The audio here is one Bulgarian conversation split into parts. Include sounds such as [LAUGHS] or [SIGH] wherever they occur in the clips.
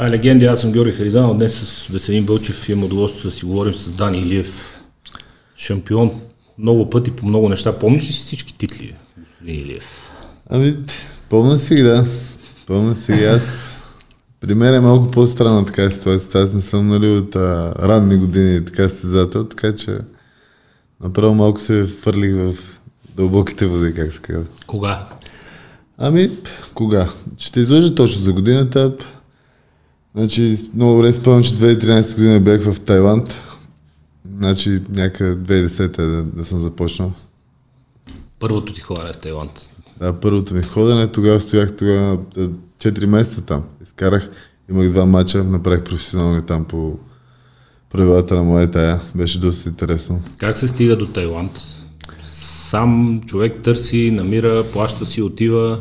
Е легенди, аз съм Георги Харизанов, днес с Веселин Вълчев имам удоволствие да си говорим с Дани Илиев. Шампион много пъти по много неща. Помниш ли си всички титли, господин Илиев? Ами, помня си да. Помня си ги. Аз при мен е малко по-странна така ситуация. Аз не съм нали, от а, ранни години така състезател, така че направо малко се фърлих в дълбоките води, как се казва. Кога? Ами, кога? Ще излъжа точно за годината. Значи, много добре спомням, че 2013 година бях в Тайланд. Значи, някъде 2010 да, да съм започнал. Първото ти ходене в Тайланд. Да, първото ми ходене, тогава стоях тогава 4 месеца там. Изкарах, имах два мача, направих професионални там по правилата на моя тая. Беше доста интересно. Как се стига до Тайланд? Сам човек търси, намира, плаща си, отива.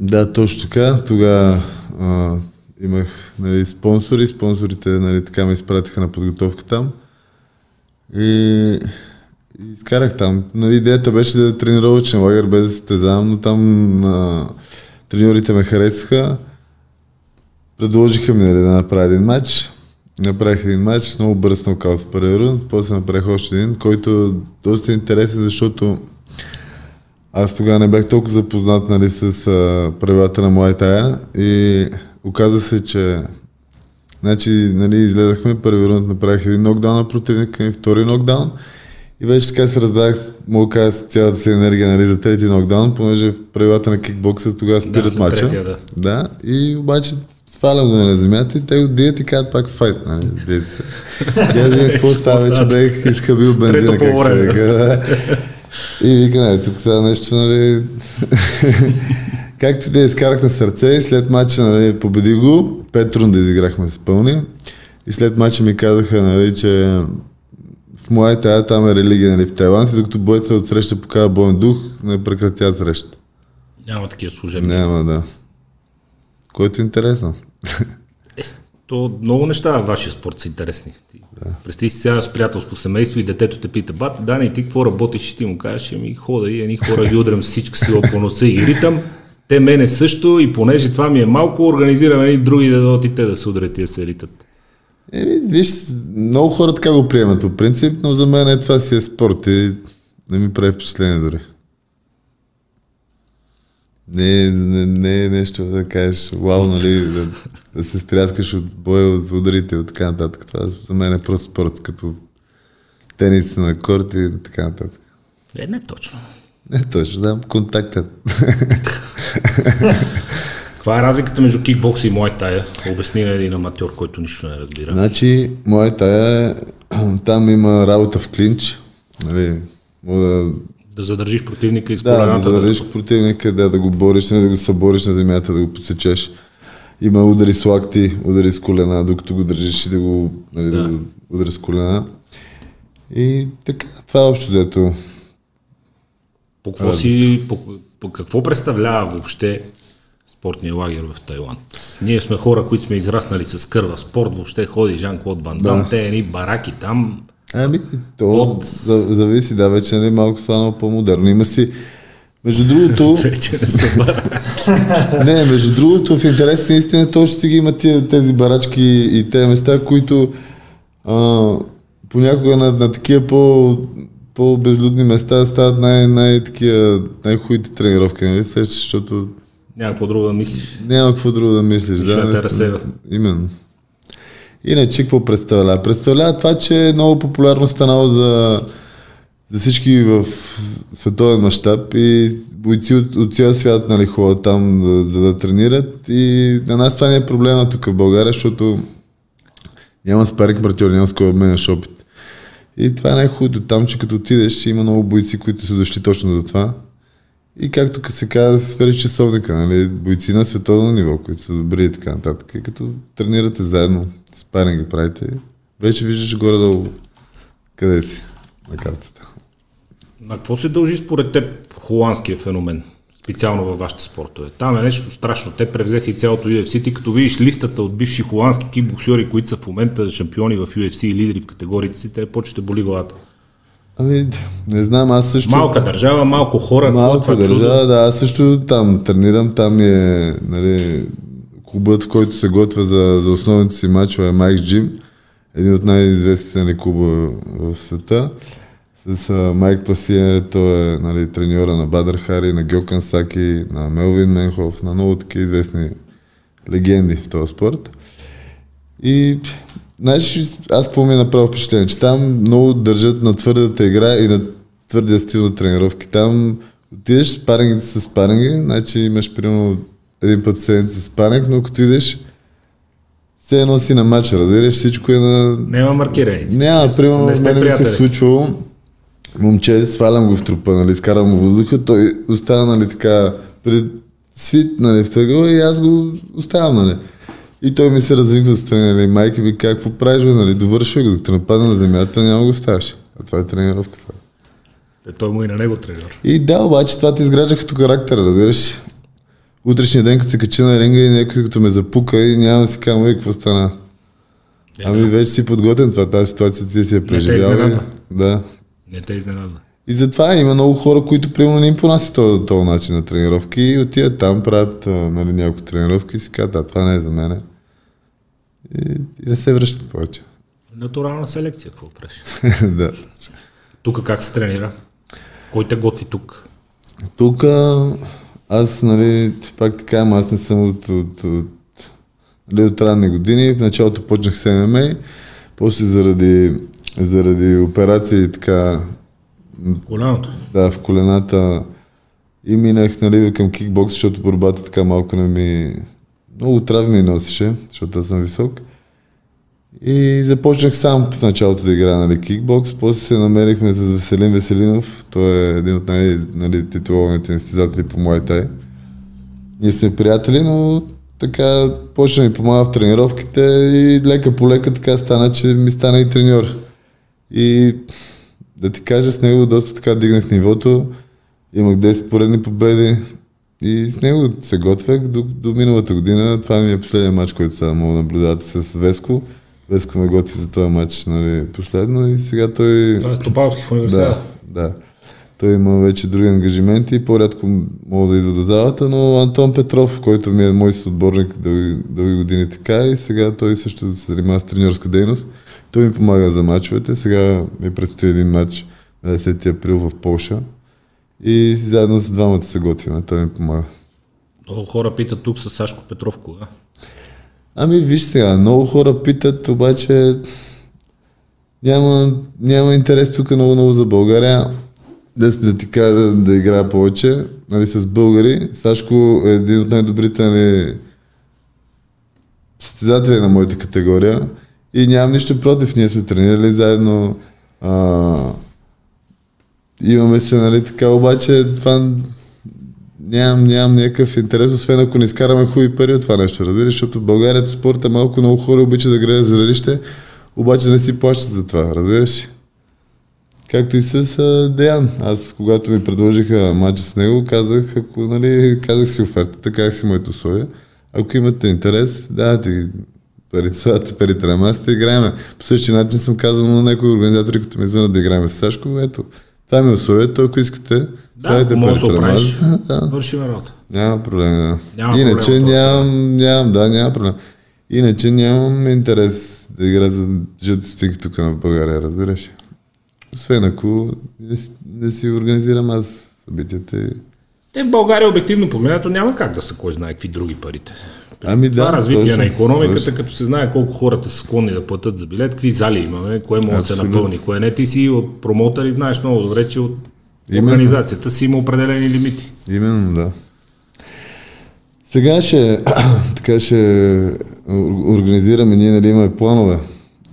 Да, точно така. Тогава имах нали, спонсори. Спонсорите нали, така ме изпратиха на подготовка там. И, и изкарах там. Нали, идеята беше да е тренировачен лагер без да състезавам, но там а, треньорите ме харесаха. Предложиха ми нали, да направя един матч. Направих един матч, много бърз нокаут в първия рунд, после направих още един, който е доста интересен, защото аз тогава не бях толкова запознат нали, с а, правилата на моя тая и оказа се, че значи, нали, изгледахме първи рунд, направих един нокдаун на противника ми, втори нокдаун и вече така се раздах, мога да кажа, цялата си енергия нали, за трети нокдаун, понеже в правилата на кикбокса тогава спират за мача. третия, да. да. И обаче свалям го на земята и те го дият и казват пак файт. Нали, бият се. И аз викам, какво става, вече бех изхабил бензина, как се вика. да. И викам, нали, тук сега нещо, нали... [LAUGHS] Както да изкарах на сърце и след мача, нали, победи го, пет рунда изиграхме с пълни. И след мача ми казаха, нали, че в моя тая там е религия, нали, в Тайланд, и докато бойца от среща покава боен дух, не прекратя среща. Няма такива служебни. Няма, да. Което е интересно. Е, то много неща в вашия спорт са интересни. Да. Представи си сега с приятелско семейство и детето те пита, бат, Дани, ти какво работиш? И ти му кажеш, ми хода и едни хора ги удрям с всичка сила по носа и ритъм. Те мене също и понеже това ми е малко, организираме и други да дойдат и те да се удрят и да се ритат. Еми, виж, много хора така го приемат по принцип, но за мен е, това си е спорт и не ми прави впечатление дори. Не, не, не е нещо да кажеш, вау, нали, да, да се стряскаш от боя, от ударите и така нататък. Това за мен е просто спорт, като тенис на корт и така нататък. Е, не точно. Не точно, да, контактът. Каква е разликата между кикбокс и муайтая? Обясни на един аматьор, който нищо не разбира. Значи, моята е, [CLEARS THROAT] там има работа в клинч, нали, да Да задържиш противника и с Да, да задържиш противника, да, да го бориш, не да го събориш на земята, да го подсечеш. Има удари с лакти, удари с колена, докато го държиш и да го, нали, да. Да. да го удари с колена. И така, това е общо взето. По какво, си, по, по какво представлява въобще спортния лагер в Тайланд? Ние сме хора, които сме израснали с кърва спорт, въобще ходи Жан-Клод Ван Дам, Да. те едни бараки там. Ами, то От- за, зависи, да, вече нали, малко станало по-модерно. Има си, между другото, [LAUGHS] Вече не са бараки. Не, между другото, в интерес на истина, точно си ги има тия, тези барачки и тези места, които а, понякога на, на такива по, по-безлюдни места стават най- най- такива, най-хубавите тренировки, нали? Сещаш, защото Няма какво друго да мислиш. няма какво друго да мислиш. Нищо Да, не те разсейва. Именно. Иначе какво представлява? Представлява това, че е много популярно станало за, за всички в световен мащаб и бойци от, от цял свят нали, ходят там за, за да тренират и на нас това не е проблема тук в България, защото няма спаринг партньор, няма с кой обменяш опит. И това е най-хубавото там, че като отидеш има много бойци, които са дошли точно за това. И както ка се казва, свери часовника, нали, бойци на световно ниво, които са добри и така нататък. И като тренирате заедно, спаринги правите, вече виждаш горе-долу къде си на картата. На какво се дължи според теб холандския феномен? Специално във вашите спортове. Там е нещо страшно. Те превзеха и цялото UFC. Ти като видиш листата от бивши холандски кикбоксери, които са в момента шампиони в UFC и лидери в категориите си, те почте боли главата. Ами, не знам, аз също... Малка държава, малко хора. Малко това чудо? държава, да, аз също там тренирам, там е, нали, клубът, в който се готвя за, за основните си матчове е Майкс Джим, един от най-известните нали, клуба в света. С а, Майк Пасиен, той е нали, треньора на Бадър Хари, на Гьокан Саки, на Мелвин Менхов, на много такива известни легенди в този спорт. И знаеш, аз какво ми е направил впечатление, че там много държат на твърдата игра и на твърдия стил на тренировки. Там отидеш спарингите с спаринги, значи имаш примерно един път седмица спаринг, но като идеш все едно си на матча, разбираш, всичко е на... Няма маркиране. Няма, примерно, не мене ми се е случвало, момче, свалям го в трупа, нали, скарам му въздуха, той остава, нали, така, пред свит, нали, в тъгъл и аз го оставям, нали. И той ми се развиква страни, нали, майка ми, какво правиш, бе, нали, довършвай го, докато нападна на земята, няма го ставаш. А това е тренировката. Е, той му и на него треньор. И да, обаче това ти изгражда като характер, разбираш. Утрешния ден, като се качи на ринга и някой като ме запука и няма да си казвам, е, какво стана. Е, ами да. вече си подготвен това, тази ситуация ти си е преживял. Да. Не те изненадва. И затова има много хора, които примерно не им понасят този, този начин на тренировки и отиват там, правят нали, няколко тренировки и си казват, да, това не е за мене. И, и да се връщат повече. Натурална селекция, какво правиш? [LAUGHS] да. Тук как се тренира? Кой те готви тук? Тук аз, нали, пак така, аз не съм от, от, от, нали, от ранни години. В началото почнах с ММА, после заради, заради операции така... Коляното? Да, в колената и минах нали, към кикбокс, защото борбата така малко не ми... Много травми носеше, защото аз съм висок. И започнах сам в началото да играя нали, кикбокс, после се намерихме с Веселин Веселинов, той е един от най-титулованите нали, състезатели по Muay Ние сме приятели, но така почна ми помага в тренировките и лека по лека така стана, че ми стана и треньор. И да ти кажа, с него доста така дигнах нивото, имах 10 поредни победи и с него се готвях до, до миналата година. Това ми е последния матч, който сега мога да наблюдавате с Веско. Веско ме готви за този матч нали, последно и сега той... Това е Стопалски в университета. Да, да. Той има вече други ангажименти и по-рядко мога да идва до залата, но Антон Петров, който ми е мой съотборник дълги, дълги години така и сега той също се занимава с треньорска дейност. Той ми помага за мачовете. Сега ми предстои един матч на 10 април в Польша и заедно с двамата се готвим. Той ми помага. Много хора питат тук с Сашко Петров кога? Ами виж сега, много хора питат, обаче няма, няма интерес тук много много за България. Да, да ти кажа да, да играя повече нали, с българи. Сашко е един от най-добрите нали, състезатели на моята категория и нямам нищо против. Ние сме тренирали заедно. А, имаме се, нали, така, обаче това нямам, нямам някакъв интерес, освен ако не изкараме хубави пари от това нещо, разбираш, защото в България спорта малко много хора обичат да гледат зрелище, обаче не си плащат за това, разбираш. Както и с а, Деян. Аз, когато ми предложиха матча с него, казах, ако, нали, казах си офертата, казах си моите условия. Ако имате интерес, да, ти парите на масата, играеме. По същия начин съм казал на някои организатори, като ми звънат да играем с Сашко, ето, това ми е условието, ако искате, да, ако може да оправиш, да. вършим работа. Няма проблем, да. Няма Иначе проблем, нямам, нямам, да, няма проблем. Иначе нямам интерес да игра за жълти стинки тук на България, разбираш. Освен ако не, не си организирам аз събитията. Те в България обективно погледнато няма как да са кой знае какви други парите. Ами да, това развитие точно, на економиката, точно. като се знае колко хората са склонни да платят за билет, какви зали имаме, кое може да се напълни, кое не. Ти си от промотъри, знаеш много добре, че от Именно. организацията си има определени лимити. Именно, да. Сега ще, [CLEARS THROAT] така ще ор- организираме, ние нали имаме планове.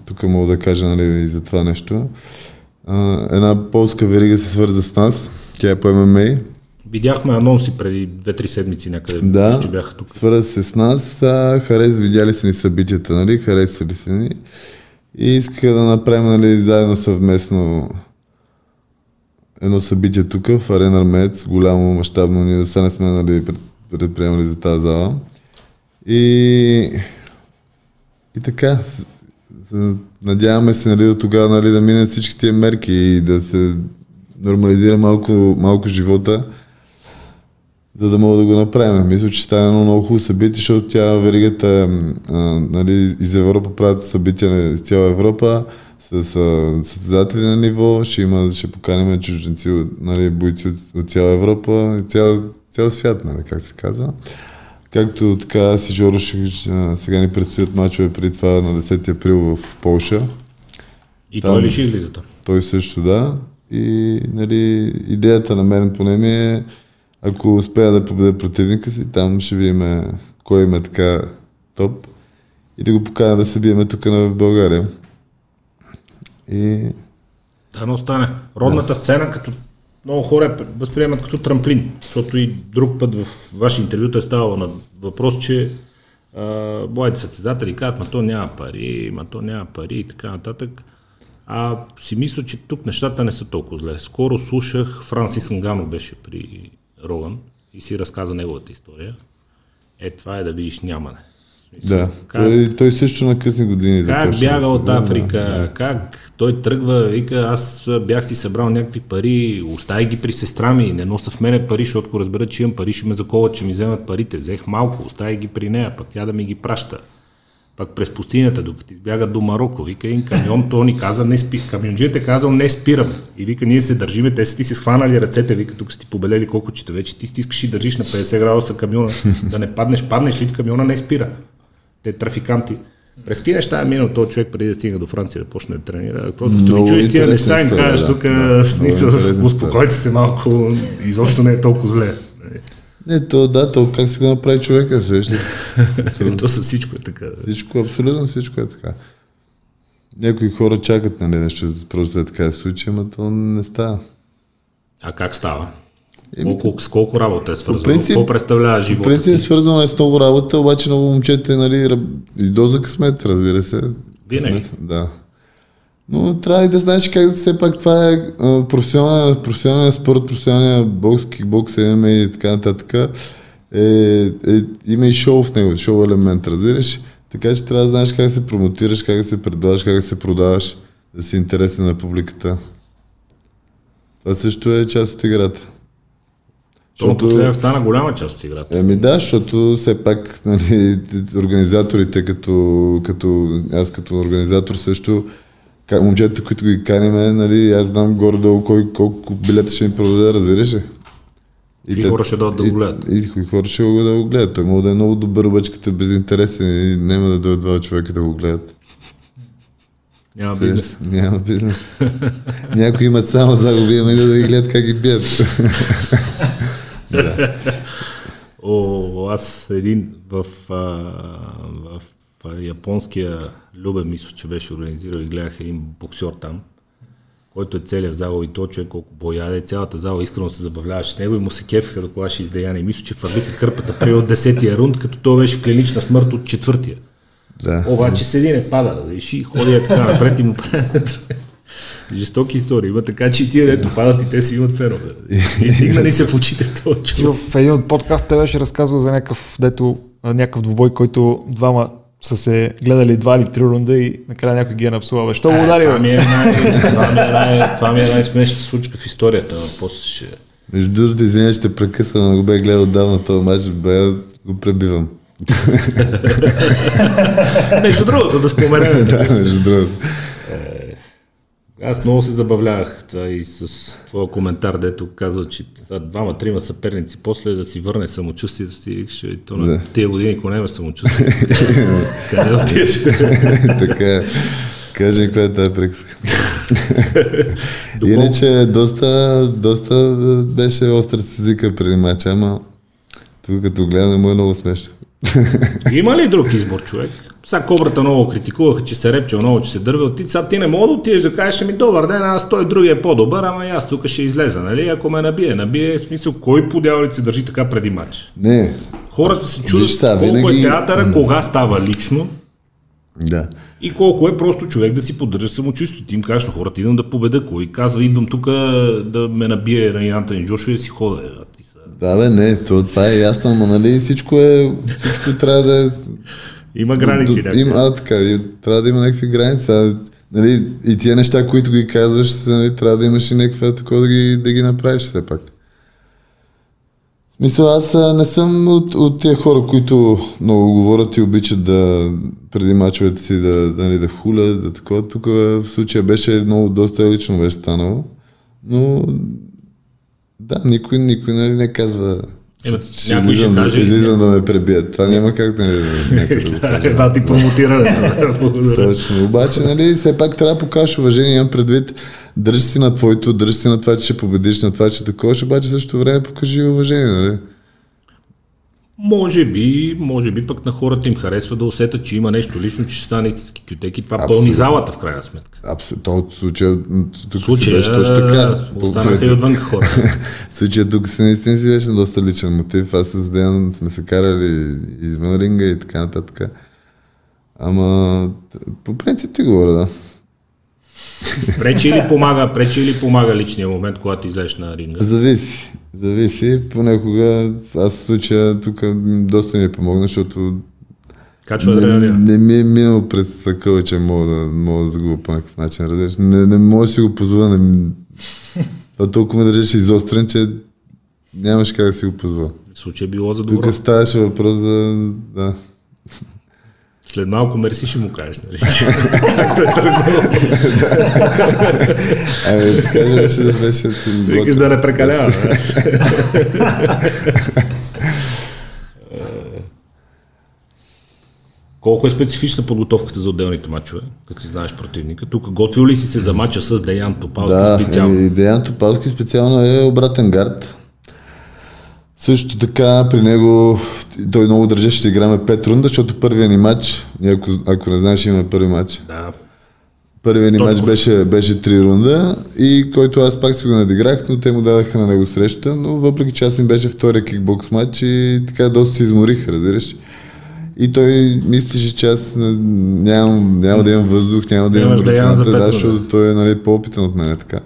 Тук мога да кажа нали, и за това нещо. Една полска верига се свърза с нас. Тя е по ММА. Видяхме анонси преди 2-3 седмици някъде, Да, че бяха тук. свърза се с нас. А, харес, видяли са ни събитията, нали? Харесвали са ни. И искаха да направим нали, заедно съвместно едно събитие тук в Арена Армец, голямо, мащабно, ние сега не сме нали, пред- предприемали за тази зала. И, и така, надяваме се нали, до тогава нали, да минат всички тия мерки и да се нормализира малко, малко живота. За да мога да го направим. Мисля, че стане едно много хубаво събитие, защото тя веригата а, нали, из Европа правят събития из цяла Европа с състезатели на ниво, ще, има, ще поканим чужденци, нали, бойци от, от цяла Европа, цял, цял свят, нали, как се казва. Както така си Жоро, сега ни предстоят мачове преди това на 10 април в Полша. И Там, той ли ще излиза? Той също, да. И нали, идеята на мен поне ми е, ако успея да победа противника си, там ще видим кой има така топ и да го поканя да се биеме тук в България. И... Да, но остане. Родната да. сцена, като много хора възприемат като трамплин, защото и друг път в ваше интервюта е ставало на въпрос, че моите състезатели казват, ма то няма пари, ма то няма пари и така нататък. А си мисля, че тук нещата не са толкова зле. Скоро слушах, Франсис Нгано беше при Роган и си разказа неговата история. Е, това е да видиш нямане. Да, как, той, той също на късни години. Как бяга от Африка, да, как той тръгва, вика, аз бях си събрал някакви пари, остави ги при сестра ми, не носа в мене пари, защото ако разберат, че имам пари, ще ме заковат, че ми вземат парите. Взех малко, остави ги при нея, пък тя да ми ги праща. Пак през пустинята, докато избяга до Марокко, вика един камион, то ни каза не спи. Камионджият е казал не спирам. И вика, ние се държиме, те са ти си схванали ръцете, вика, тук си ти побелели колко чета вече, ти стискаш и държиш на 50 градуса камиона, [LAUGHS] да не паднеш, паднеш ли камиона не спира те трафиканти. През какви неща е минал този човек преди да стига до Франция да почне да тренира? Просто като ви чуеш тия неща им кажеш тук, да, смисъл, успокойте се малко, изобщо не е толкова зле. Не, то да, то как си го направи човека, сеща. [LAUGHS] то със всичко е така. Всичко, абсолютно всичко е така. Някои хора чакат, нали, нещо, просто е така да случи, ама то не става. А как става? Еми, колко, с колко работа е свързано? Принцип, Какво представлява живота По принцип е свързано е с много работа, обаче много момчета нали, и доза късмет, разбира се. Винаги. да. Но трябва и да знаеш как да все пак това е професионален, професионален спорт, професионален бокс, кикбокс, ММА и така нататък. Е, е, има и шоу в него, шоу елемент, разбираш? Така че трябва да знаеш как се промотираш, как се предлагаш, как се продаваш, да си интересен на публиката. Това също е част от играта. То напоследък стана голяма част от играта. Еми да, защото все пак нали, организаторите, като, като аз като организатор също, момчета, които ги каниме, нали, аз знам горе-долу кой, колко билета ще ми продаде, разбираш ли? И, и те, хора ще дойдат да го гледат. И, и, и хора ще го да го гледат. Той може да е много добър, обаче като е безинтересен и няма да дойдат два човека да го гледат. Няма бизнес. Няма бизнес. Някои имат само загуби, ама да ги гледат как ги бият. [LAUGHS] Да. О, аз един в, а, в, в японския Любен, мисля, че беше организирал и гледах един боксер там, който е целият в зала и то човек колко бояде, цялата зала искрено се забавляваше с него и му се кефиха до кога ще издеяне. Мисля, че фабрика кърпата при от десетия рунд, като той беше в клинична смърт от четвъртия. Да. Обаче седи не пада, да и ходи е така напред и му прави Жестоки истории има, така че и тия дето падат и те си имат фенове. И стигнали се в очите това човек. В един от подкастите беше разказал за някакъв, дето, някакъв двубой, който двама са се гледали два или три рунда и накрая някой ги е напсувал. Що го удари? Това ми е, най- това ми е, е най-смешната случка в историята. После ще... Между другото, извиня, ще прекъсвам, но го бях гледал отдавна този матч, бе, го пребивам. между другото, да споменем. [LAUGHS] да, между другото. Аз много се забавлявах това и с твоя коментар, дето казва, че двама-трима съперници, после да си върне самочувствието си, ще и то на да. тия години, ако няма самочувствие, [LAUGHS] къде отиваш? [LAUGHS] така, кажи коя е тази приказка. [LAUGHS] Иначе доста, доста беше остър с езика преди мача, ама тук като гледам му е много смешно. Има ли друг избор, човек? Сега кобрата много критикуваха, че се репче много, че се дърве. Ти, сега ти не мога да отидеш да кажеш ми добър ден, аз той другия е по-добър, ама и аз тук ще излеза, нали? Ако ме набие, набие, в смисъл, кой по се държи така преди матч? Не. Хората се чудят колко е винаги... е театъра, кога става лично. Да. И колко е просто човек да си поддържа самочувствието. Ти им кажеш на хората, идвам да победа. Кой казва, идвам тук да ме набие на Антони Джошуа и си хода. Да, бе, не, то, това е ясно, но нали всичко е, всичко трябва да е... Има граници. До, има, а, така, трябва да има някакви граници. А, нали, и тия неща, които ги казваш, нали, трябва да имаш и някаква такова да ги, да ги направиш все пак. Мисля, аз не съм от, от тия хора, които много говорят и обичат да преди мачовете си да, да, да, да хулят, да такова. Тук в случая беше много доста лично беше станало. Но да, никой, никой нали, не казва Ема, някой ще каже- излизам да ме пребият. Това няма как да, някой [LAUGHS] да ти промотирането. [LAUGHS] Точно. Обаче, нали, все пак трябва да покажеш уважение. Имам предвид, дръж си на твоето, дръж си на това, че ще победиш, на това, че такова, обаче в същото време покажи уважение, нали? Може би, може би пък на хората им харесва да усетят, че има нещо лично, че стане истински кютек и това Абсолютно. пълни залата в крайна сметка. Абсолютно. То от случая, тук случая си беше точно така. останаха и отвън хора. В [LAUGHS] случая тук си наистина си беше доста личен мотив. Аз с Деян сме се карали извън ринга и така нататък. Ама по принцип ти говоря, да. Пречи или помага, пречи или помага личния момент, когато излезеш на ринга? Зависи. Зависи. Понякога аз в случая тук доста ми е помогна, защото Качва не, адреналина. не ми е минало през съкъла, че мога да, мога да загубя по някакъв начин. Разбираш? Не, не мога да си го позволя. Не, това толкова ме държиш изострен, че нямаш как да си го позволя. В случая било за добро. Тук ставаше въпрос за... Да. След малко мерси ще му кажеш, нали? [LAUGHS] Както е тръгнало. [LAUGHS] Абе, да кажа, беше, беше Викаш да не прекалява. не? [LAUGHS] Колко е специфична подготовката за отделните матчове, като си знаеш противника? Тук готвил ли си се за матча с Деян Топалски Да, специално? и Деян Топалски специално е обратен гард. Също така при него той много държеше да играме пет рунда, защото първият ни матч, ако, ако не знаеш, имаме първи матч. Да. Първият ни Точно. матч беше, беше три рунда и който аз пак си го надиграх, но те му дадаха на него среща, но въпреки че аз ми беше втория кикбокс матч и така доста се изморих, разбираш. И той мислеше, че аз нямам, няма да имам въздух, няма да имам пет да, защото той е нали, по-опитен от мен. Така.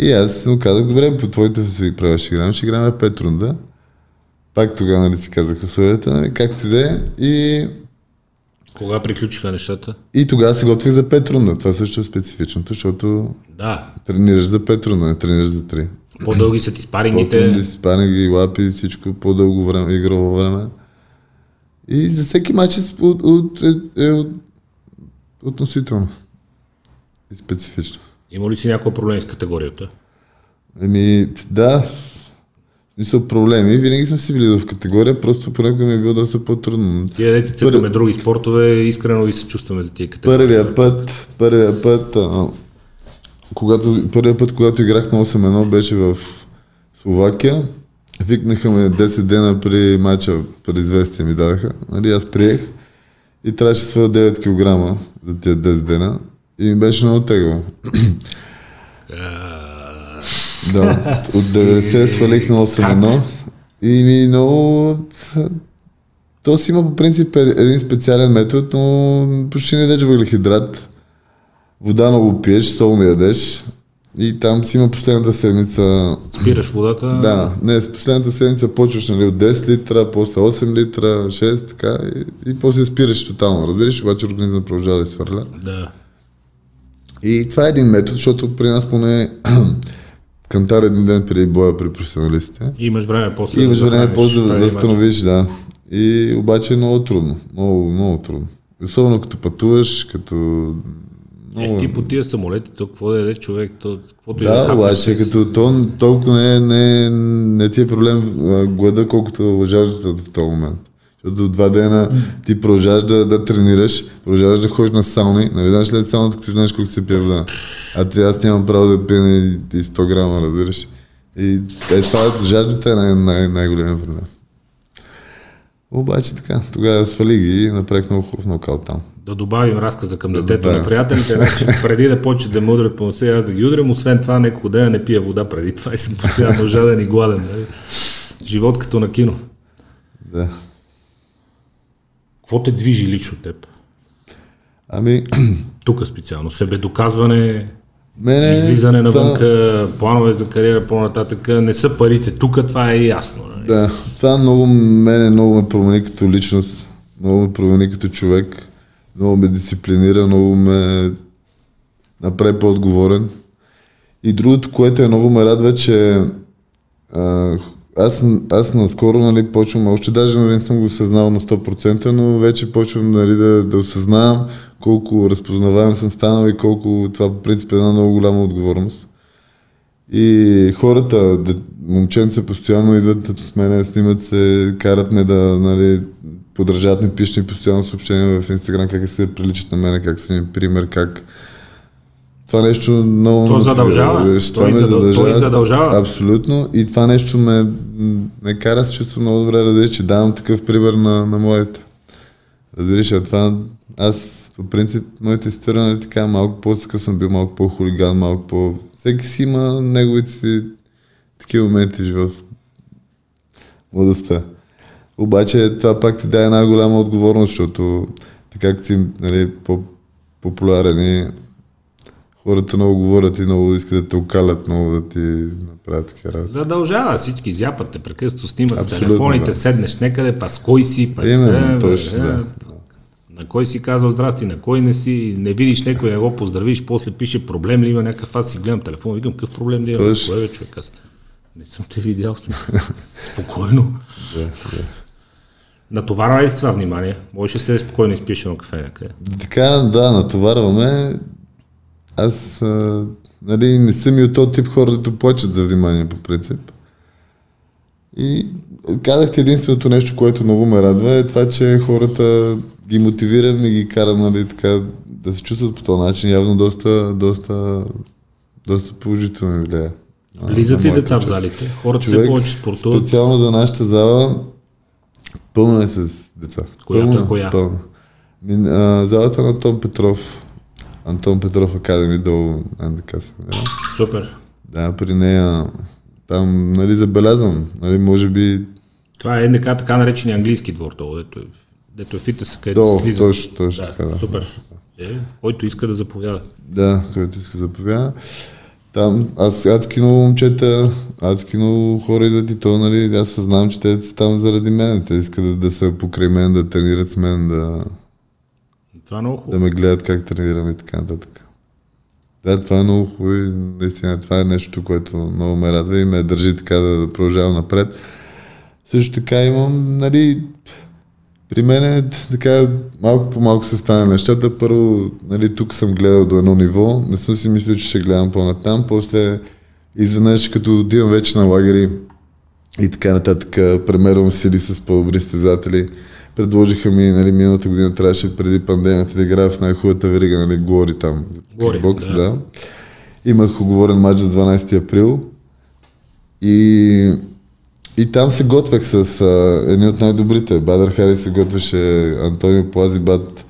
И аз му казах, добре, по твоите си правила ще играем, ще играем пет рунда. Пак тогава нали, си казах условията, нали, както и да е. И, Кога приключиха нещата? и тогава се готвих за пет рунда. Това също е специфичното, защото Да. тренираш за пет рунда, не тренираш за три. По-дълги са ти спарингите. Си спаринги, лапи, всичко, по-дълго време, игрово време. И за всеки матч е, от, от, е, е от, относително. И специфично. Има ли си някаква проблем с категорията? Еми, да, смисъл проблеми. Винаги съм си влизал в категория, просто понякога ми е било доста по-трудно. Тия деца цъкаме други спортове, искрено ви се чувстваме за тия категории. Първия път, първия път, а, когато, първия път, когато играх на 8-1, беше в Словакия. Викнаха ме 10 дена при матча, предизвестие ми дадаха. Нали, аз приех и трябваше сваля 9 кг за тия 10 дена. И ми беше много тегло. Да, от 90 свалих на 8-1 и ми много... То си има по принцип е- един специален метод, но почти не ядеш въглехидрат. Вода много пиеш, сол не ядеш. И там си има последната седмица... Спираш водата. Да, не, с последната седмица почваш нали, от 10 литра, после 8 литра, 6, така, и, и после спираш тотално, разбираш, обаче организъм продължава да изхвърля. да. И това е един метод, защото при нас поне кантар един ден преди боя при професионалистите. Имаш време после. Имаш да време после да възстановиш, да. И обаче е много трудно. Много, много трудно. Особено като пътуваш, като... Е, Много... ти по тия самолети, то какво да яде човек, то, каквото и Да, обаче с- като то, толкова не, не, не ти е проблем глада, колкото жаждата в този момент. Защото два дена ти продължаваш да, да тренираш, продължаваш да ходиш на сауни. Нали знаеш ли сауната, като знаеш колко се пие вода? А ти аз нямам право да пия и, и 100 грама, разбираш. И е, това е, жаждата е най- най- най-големия проблем. Обаче така, тогава свали ги и направих много хубав нокаут там. Да добавим разказа към Да детето добавим. на приятелите, [LAUGHS] значи преди да почне да ме удрят по носа аз да ги удрям, освен това няколко дена не пия вода преди това и съм постоянно жаден и гладен. Нали? Живот като на кино. Да. Какво те движи лично теб? Ами, [CLEARS THROAT] Тук специално. Себедоказване, мене... излизане това- навънка, планове за кариера по-нататък. Не са парите. Тук това е ясно. Нали? Да, това много мене много ме промени като личност, много ме промени като човек, много ме дисциплинира, много ме направи по-отговорен. И другото, което е много ме радва, че а, аз, аз наскоро нали, почвам, още даже нали, не съм го осъзнал на 100%, но вече почвам нали, да, да осъзнавам колко разпознаваем съм станал и колко това по принцип е една много голяма отговорност. И хората, момченца постоянно идват с мене, снимат се, карат ме да, нали, подражават ми, пишат ми постоянно съобщения в Инстаграм, как се приличат на мене, как са ми пример, как това нещо много... То задължава. Това ме задължава. Той задължава. Абсолютно. И това нещо ме, ме кара се чувствам много добре, да че давам такъв пример на, на моите. Разбираш, а това аз по принцип, моята история, нали така, малко по-такъв съм бил, малко по-хулиган, малко по... Всеки си има неговите си такива моменти в живота. Младостта. Обаче това пак ти даде една голяма отговорност, защото така как си нали, по-популярен и хората много говорят и много искат да те окалят, много да ти направят такива работи. Задължава всички, зяпат те, прекъснато снимат Абсолютно, телефоните, да. седнеш некъде, па с кой си, па Именно, точно, да. На кой си казал здрасти, на кой не си, не видиш някой, не го поздравиш, после пише проблем ли има някакъв, аз си гледам телефон, викам какъв проблем ли има, Точно. кой е човек, аз не съм те видял, [LAUGHS] спокойно. Да, да. Натоварва ли това внимание? Можеш ли се спокойно изпиеш едно кафе някъде? Така, да, натоварваме. Аз а, нали, не съм и от този тип хора, да плачат за внимание по принцип. И казахте единственото нещо, което много ме радва е това, че хората ги мотивирам и ги карам нали, така, да се чувстват по този начин. Явно доста, доста, доста положително влияе. Влизат ли деца в залите? Хората Човек, все повече спортуват. Специално за нашата зала пълна е с деца. Която пълна, е коя? Пълна. а, залата на Антон Петров. Антон Петров Академи долу НДК съм бил. Супер. Да, при нея там, нали, забелязвам. Нали, може би... Това е НДК, така наречения английски двор, долу, дето е, дето е фитнес, където се слиза. Точно, точно да, така, да. Супер. Е, който иска да заповяда. Да, който иска да заповяда. Там, аз адски много момчета, адски много хора идват и то, нали, аз съзнавам, че те са там заради мен. Те искат да, да са покрай мен, да тренират с мен, да, това е много хубаво. да ме гледат как тренирам и така нататък. Да, това е много хубаво и наистина това е нещо, което много ме радва и ме държи така да продължавам напред. Също така имам, нали, при мен е така малко по малко се стане нещата. Първо, нали, тук съм гледал до едно ниво, не съм си мислил, че ще гледам по-натам. После, изведнъж, като отивам вече на лагери и така нататък, премервам сили с по-добри стезатели. Предложиха ми, нали, миналата година трябваше преди пандемията да играя в най-хубавата верига, нали, Гори там. Гори, бокс, да. да. Имах оговорен матч за 12 април и и там се готвех с а, едни от най-добрите. Бадър Хари се готвеше, Антонио Плази Бад.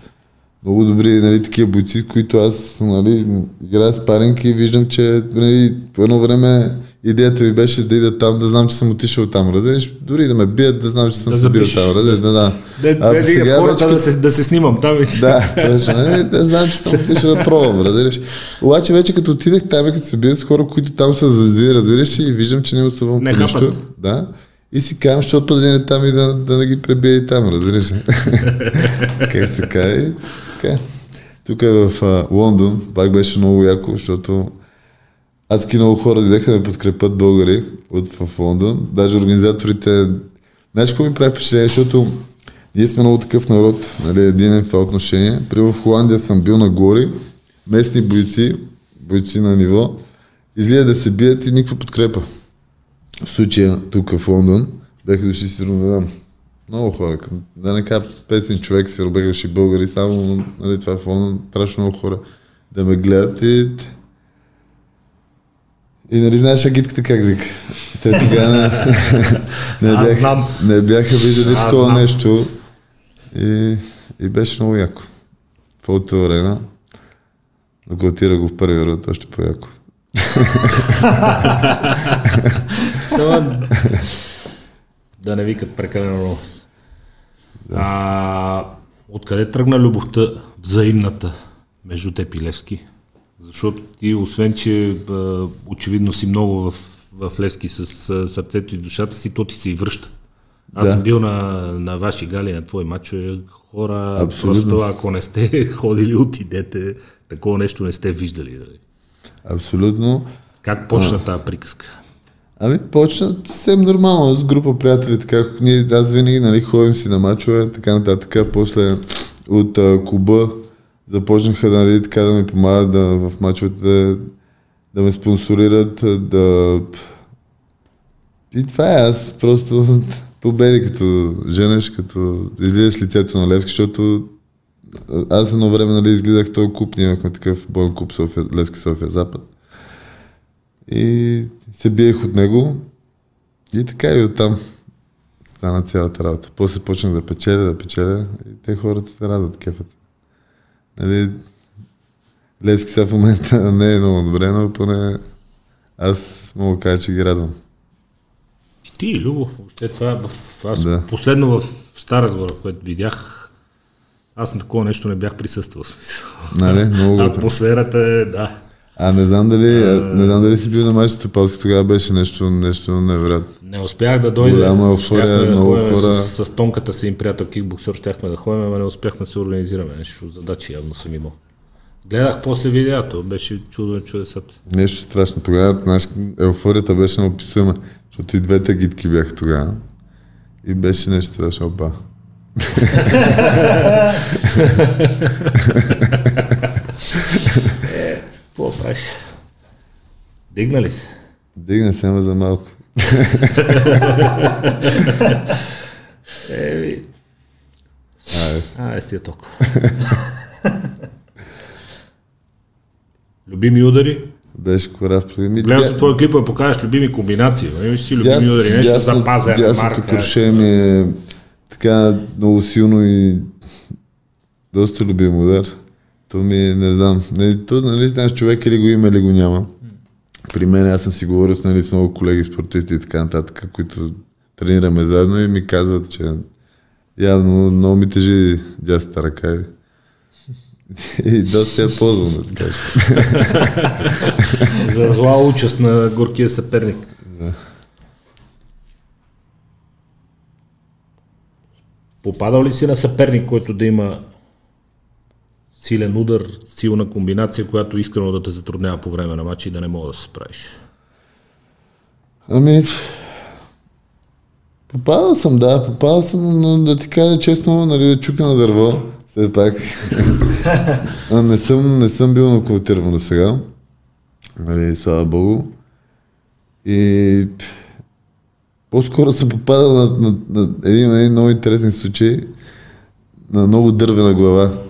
Много добри нали, такива бойци, които аз нали, играя с паренки и виждам, че нали, по едно време идеята ми беше да ида там, да знам, че съм отишъл там, разбираш? Дори да ме бият, да знам, че съм Да се бил там, разбираш? Да, да. Да, А, да, сега да, хората вече- да, се, да се снимам там. и- да, точно. Нали, да знам, че съм отишъл да пробвам, разбираш. Обаче вече като отидах там и като се бия с хора, които там са звезди, разбираш, и виждам, че не оставам Не нищо. Да. И си казвам, защото път да не е там и да, да не ги пребия и там, разбираш. [LAUGHS] как се. Така. Тук е в а, Лондон, пак беше много яко, защото адски много хора дойдеха да ме подкрепят българи от в Лондон. Даже организаторите... Знаеш какво ми прави впечатление, защото ние сме много такъв народ, нали, един в това отношение. Примерно в Холандия съм бил на гори, местни бойци, бойци на ниво, излизат да се бият и никаква подкрепа. В случая тук в Лондон бяха дошли да дам. Много хора, да не кажа 500 човек, си дошли българи, само нали, това в Лондон, страшно много хора да ме гледат и и нали знаеш агитката как вика? Те тогава не, [LAUGHS] не, знам. не бяха виждали такова нещо. И, и беше много яко. Фото арена. Нокаутира го в първи род, още по-яко. [LAUGHS] Това... [LAUGHS] да не викат прекалено много. А, откъде тръгна любовта взаимната между теб и Левски? Защото ти, освен че а, очевидно си много в, в Левски с а, сърцето и душата си, то ти се и връща. Аз Да. съм бил на, на ваши гали, на твои мачове, хора, Абсолютно. просто ако не сте [LAUGHS] ходили, отидете, такова нещо не сте виждали. Нали? Абсолютно. Как почна тази приказка? Ами почна съвсем нормално, с група приятели, така, ние, аз винаги, нали, ходим си на мачове, така нататък, после от а, клуба започнаха, нали, така да ми помагат да, в мачовете да, ме спонсорират, да... И това е, аз просто [LAUGHS] победи като женеш, като излизаш лицето на Левски, защото аз едно време нали, изгледах този куп, ние имахме такъв боен куп София, Левски София Запад. И се биех от него и така и оттам стана цялата работа. После почнах да печеля, да печеля и те хората се радват, кефът. Нали, Левски сега в момента [LAUGHS] не е много добре, но поне аз мога да кажа, че ги радвам. И ти, Любо, въобще това, в, аз Да. последно в Стара Загора, което видях, аз на такова нещо не бях присъствал. Нали, много. [LAUGHS] Атмосферата е, да. А не знам дали, а... не знам дали си бил на матч Топалски, тогава беше нещо, нещо невероятно. Не успях да дойда. Голяма еуфория, да много хора. С, с, тонката си им приятел кикбоксер, щяхме да ходим, но не успяхме да се организираме. Нещо задачи явно съм имал. Гледах после видеото, беше чудо на чудесата. Нещо страшно. Тогава знаеш, еуфорията беше неописуема, защото и двете гидки бяха тогава. И беше нещо страшно. Опа. [LAUGHS] [LAUGHS] [LAUGHS] Какво правиш? Дигнали се? Дигна се, ама за малко. [LAUGHS] Еми, А, е. а, е с тия толкова. Любими удари? Беше корав. Гледам се твоя клип да покажеш любими комбинации. Имаш си любими удари, нещо за пазен, дясното марка. круше ми е така много силно и доста любим удар. То ми не знам, не, то нали знаеш човек или го има или го няма. При мен аз съм си говорил с, нали, с много колеги спортисти и така нататък, които тренираме заедно и ми казват, че явно много ми тежи дясната ръка и, доста я ползвам, да кажа. [LAUGHS] За зла участ на горкия съперник. Попадал ли си на съперник, който да има силен удар, силна комбинация, която искрено да те затруднява по време на матча и да не мога да се справиш? Ами, попадал съм, да, попадал съм, но да ти кажа честно, нали, да чукна на дърво, все пак. [LAUGHS] не, съм, не съм бил нокаутиран до сега. Нали, слава богу. И по-скоро съм попадал на, на, на един, един много интересен случай на много дървена глава.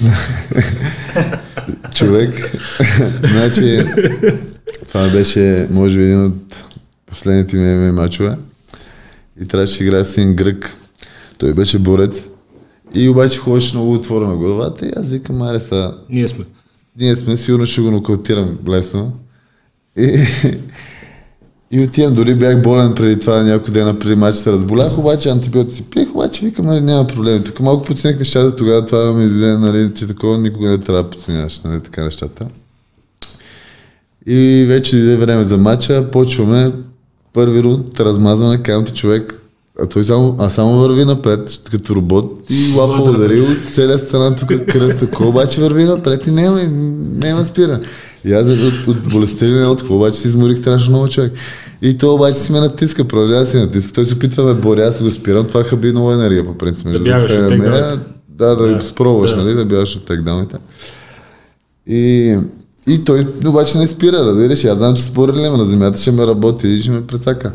[LAUGHS] Човек, значи, това беше, може би, един от последните ми ММА мачове. И трябваше да играе с един грък. Той беше борец. И обаче ходеше много отворена главата и аз викам, аре са, Ние сме. ние сме сигурно ще го нокаутирам лесно. И, и отивам, дори бях болен преди това няколко дена преди матч се разболях, обаче антибиотици пиех, обаче викам, нали, няма проблем. Тук малко подценях нещата, тогава това ми даде, нали, че такова никога не трябва да подценяваш, нали, така нещата. И вече дойде време за матча, почваме първи рунд, размазване, казвам ти човек, а той само, а само върви напред, като робот и лапа удари от целия страна тук кръв, такова, обаче върви напред и няма, няма спира. И аз от, от болестта или не от обаче си изморих страшно много човек. И то обаче си ме натиска, продължава да си натиска. Той се опитва да ме боря, аз го спирам, това хаби много енергия по принцип. между бягаш другото, от тейкдауните. Да, да, Да, да, спробваш, да. нали, да бягаш от текдауните. И, и той обаче не спира, разбираш. Аз знам, че спорили на земята, ще ме работи и ще ме прецака.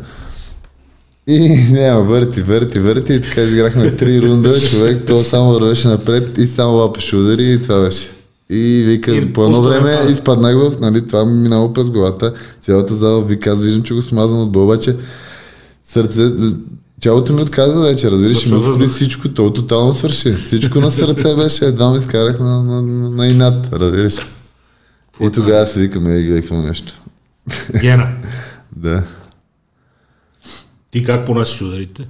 И [LAUGHS] няма, върти, върти, върти и така изиграхме три рунда, човек, то само вървеше напред и само лапеше удари и това беше. И вика, И по едно време напада. изпаднах в, нали, това ми минало през главата, цялата зала вика, аз виждам, че го смазвам от обаче сърце, тялото ми отказа вече, разбираш, Свършва ми въздух. всичко, то тотално свърши. Всичко на сърце [LAUGHS] беше, едва ме изкарах на, на, на, на инат, разбираш. И тогава си викаме, е, гледай какво нещо. Гена, [LAUGHS] Да. ти как понасиш ударите?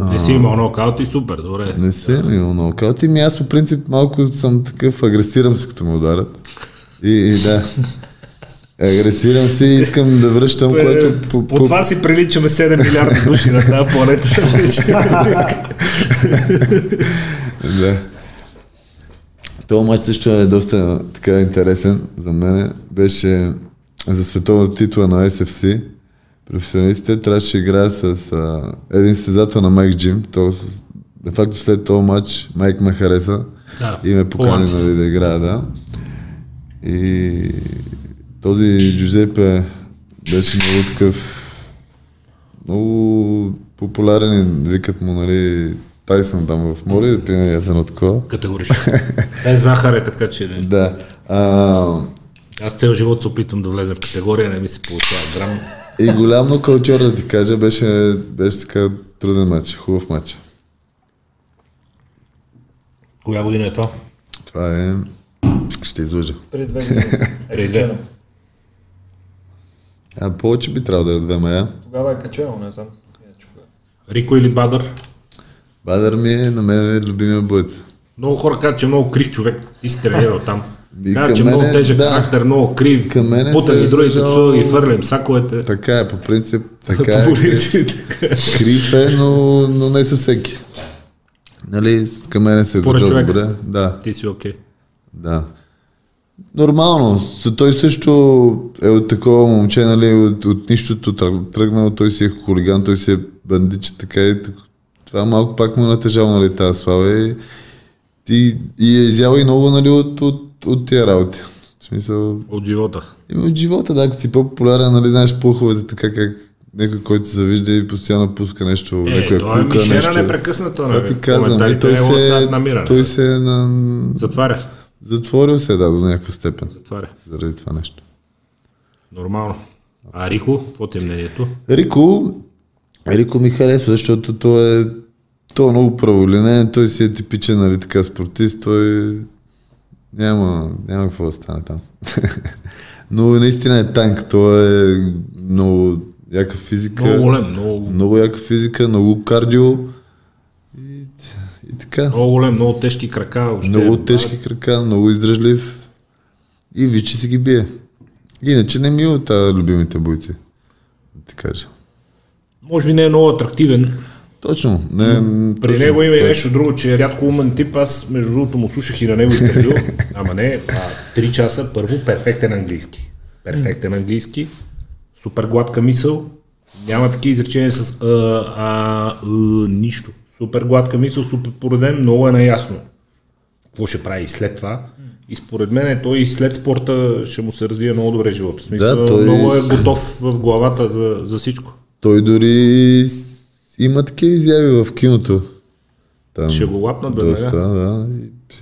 Не си имал нокаут и супер, добре. Не се ми имал нокаут. И ми аз по принцип малко съм такъв, агресирам се като ме ударят. И, и да. Агресирам се и искам да връщам, което по, по, това си приличаме 7 милиарда души на тази планета. [LAUGHS] Да. Това матч също е доста така интересен за мен. Беше за световната титла на SFC професионалистите трябваше да играе с а, един състезател на Майк Джим. То с, де факто след този матч Майк ме хареса Да, и ме покани нали, да играя, да. И този Джузепе беше много такъв много популярен викат му, нали, Тайсън там в море, да пине ясено такова. Категорично. [LAUGHS] Без захар е така, че не. Да. А, Аз цел живот се опитвам да влезем в категория, не ми се получава грам. И голям нокаутьор да ти кажа, беше, беше така труден матч, хубав матч. Коя година е това? Това е... Ще излъжа. Преди две [LAUGHS] години. Преди две. А повече би трябвало да е от ВМА. Тогава е качено, не знам. Кога. Рико или Бадър? Бадър ми е на мен е любимия боец. Много хора казват, че е много крив човек. Ти си тренирал там. И към че е много мене, тежък да. характер, много крив. Към мене е другите държал- псува ги фърлям саковете. Така е, по принцип, [LAUGHS] така е. Крив е, но, но не със всеки. Нали, към мене се е държал добре. Да, Ти си окей. да. Нормално. Той също е от такова момче, нали, от, от нищото тръг- тръгнал, той си е хулиган, той си е бандич, така и това малко пак му натежало, нали, тази слава и, и, и е изял и много, нали, от, от, от тия работи. В смисъл, От живота. Ими от живота, да, като си по-популярен, нали, знаеш плуховете, така как някой, който се вижда и постоянно пуска нещо, Е, някоя това е пука, мишера нещо. непрекъснато. Това нали? ти казвам, и Коментарите той не го се, оставят намиране. той се е на... Затваря. затворил се, да, до някаква степен, Затваря. заради това нещо. Нормално. А Рико, какво ти е мнението? Рико, Рико ми харесва, защото той е, той е много праволинен, той си е типичен, нали, така спортист, той няма, няма какво да стане там. [LAUGHS] Но наистина е танк, той е много яка физика. Много голем, много, Много яка физика, много кардио и, и така. много голем, много тежки крака. Въобще. Много тежки крака, много издръжлив и вичи си ги бие. Иначе не ми е от любимите бойци. Да ти кажа. Може би не е много атрактивен. Точно. Не, При точно, него има и е. нещо друго, че е рядко умен тип. Аз, между другото, му слушах и на него интервю. Ама не, а, три часа. Първо, перфектен английски. Перфектен английски. Супер гладка мисъл. Няма такива изречения с а, а, а, нищо. Супер гладка мисъл, супер пореден, много е наясно. Какво ще прави след това. И според мен той и след спорта ще му се развие много добре живота. В смисъл, Да, той- много е [LAUGHS] готов в главата за, за всичко. Той дори има такива изяви в киното. Там, Ще го лапнат доста, веднага. да.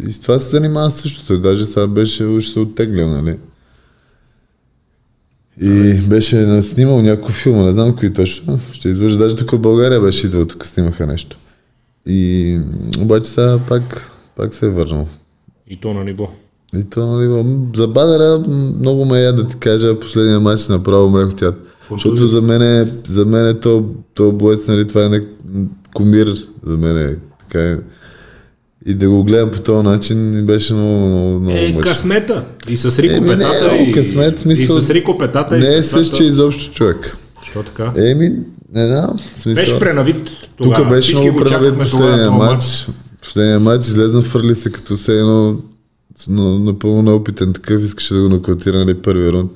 И, и с това се занимава също. Той даже сега беше уж се оттеглял, нали? И беше на- снимал няколко филма, не знам кои точно. Ще излъжа. Даже тук в България беше идвал, тук снимаха нещо. И обаче сега пак, пак се е върнал. И то на ниво. И то, нали, м, за Бадера м, много ме я да ти кажа, последния матч направо мрях от тях. Защото за мен е, за мен е то, то боец, нали, това е не, кумир, за мен е така е. И да го гледам по този начин ми беше много, много, много Е, мъчно. късмета. И с Рико Еми, не е петата. много и, късмет, смисъл- и с Рико петата. Не е същия изобщо човек. Що така? Еми, не знам, смисъл. Беше пренавит. Тук беше Всички много тогава последния матч. Последния матч излезна, фърли се като все едно напълно неопитен такъв, искаше да го нокаутира нали, първия рунд.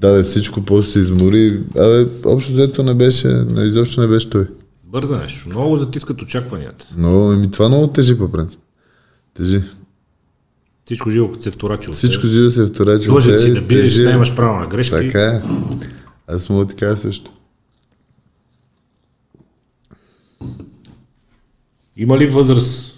Даде всичко, после се измори. Абе, общо взето не беше, не, изобщо не беше той. Бърза нещо. Много затискат очакванията. Но еми, това много тежи по принцип. Тежи. Всичко живо, като се вторачи. Всичко живо се вторачи. Длъжен си да тежи. да имаш право на грешки. Така е. Аз мога да кажа също. Има ли възраст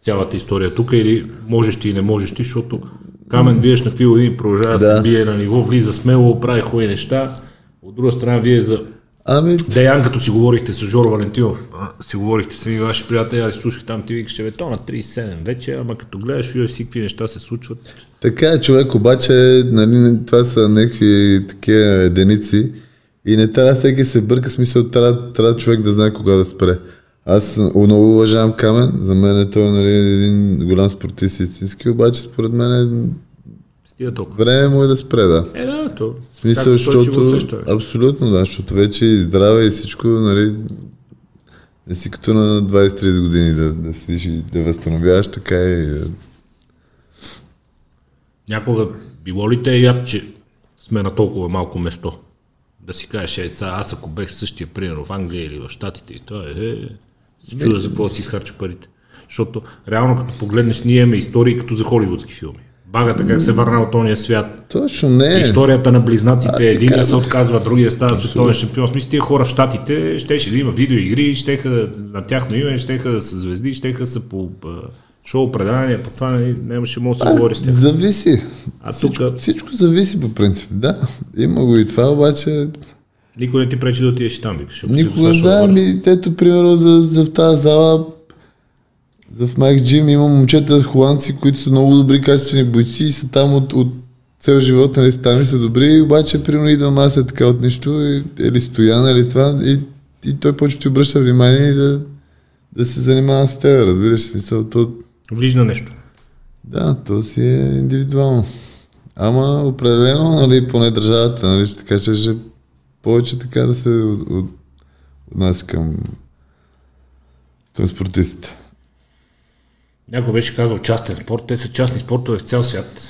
цялата история тук или можеш ти и не можеш ти, защото Камен биеш на какви години продължава да се бие на ниво, влиза смело, прави хубави неща. От друга страна, вие за Ами, Деян, като си говорихте с Жоро Валентинов, си говорихте с едни ваши приятели, аз слушах там, ти викаш, бе, то на 37 вече, ама като гледаш UFC, какви неща се случват. Така е, човек, обаче, нали, това са някакви такива единици и не трябва всеки се бърка, смисъл, трябва, трябва човек да знае кога да спре. Аз много уважавам Камен, за мен е той нали, един голям спортист истински, обаче според мен е, Стига толкова. време му е да спре, да. Е, да, то. В смисъл, защото, усеща. абсолютно да, защото вече и здраве и всичко, нали, не си като на 20-30 години да, да седиш и да възстановяваш, така и е, Някога било ли те яд, че сме на толкова малко место? Да си кажеш, е, сега, аз ако бех същия, примерно в Англия или в Штатите, и това е, е се чуда за какво си изхарча парите. Защото реално като погледнеш, ние имаме истории като за холивудски филми. Багата как се върна от ония свят. Точно не. Историята на близнаците, един се казвам. отказва, другия става световен шампион. Смисъл, тия хора в Штатите щеше да има видеоигри, щеха на тяхно име, щеха да са звезди, щеха да са по шоу предавания, по това нали, нямаше може да се говори с тях. Зависи. А всичко, тук всичко зависи по принцип. Да, има го и това, обаче никой не ти пречи да отидеш и там, викаш. никога да, ми, ето примерно за, за в тази зала за в Майк Джим има момчета холандци, които са много добри качествени бойци и са там от, от цел живот, нали, са там и са добри, обаче примерно идвам аз е така от нищо, или стоян, или това, и, и той почва да ти обръща внимание и да, да се занимава с теб, разбираш смисъл, то, Влиза нещо. Да, то си е индивидуално. Ама определено, нали, поне държавата, нали, ще така ще повече така да се от, от, отнася към, към спортистите. Някой беше казал частен спорт, те са частни спортове в цял свят.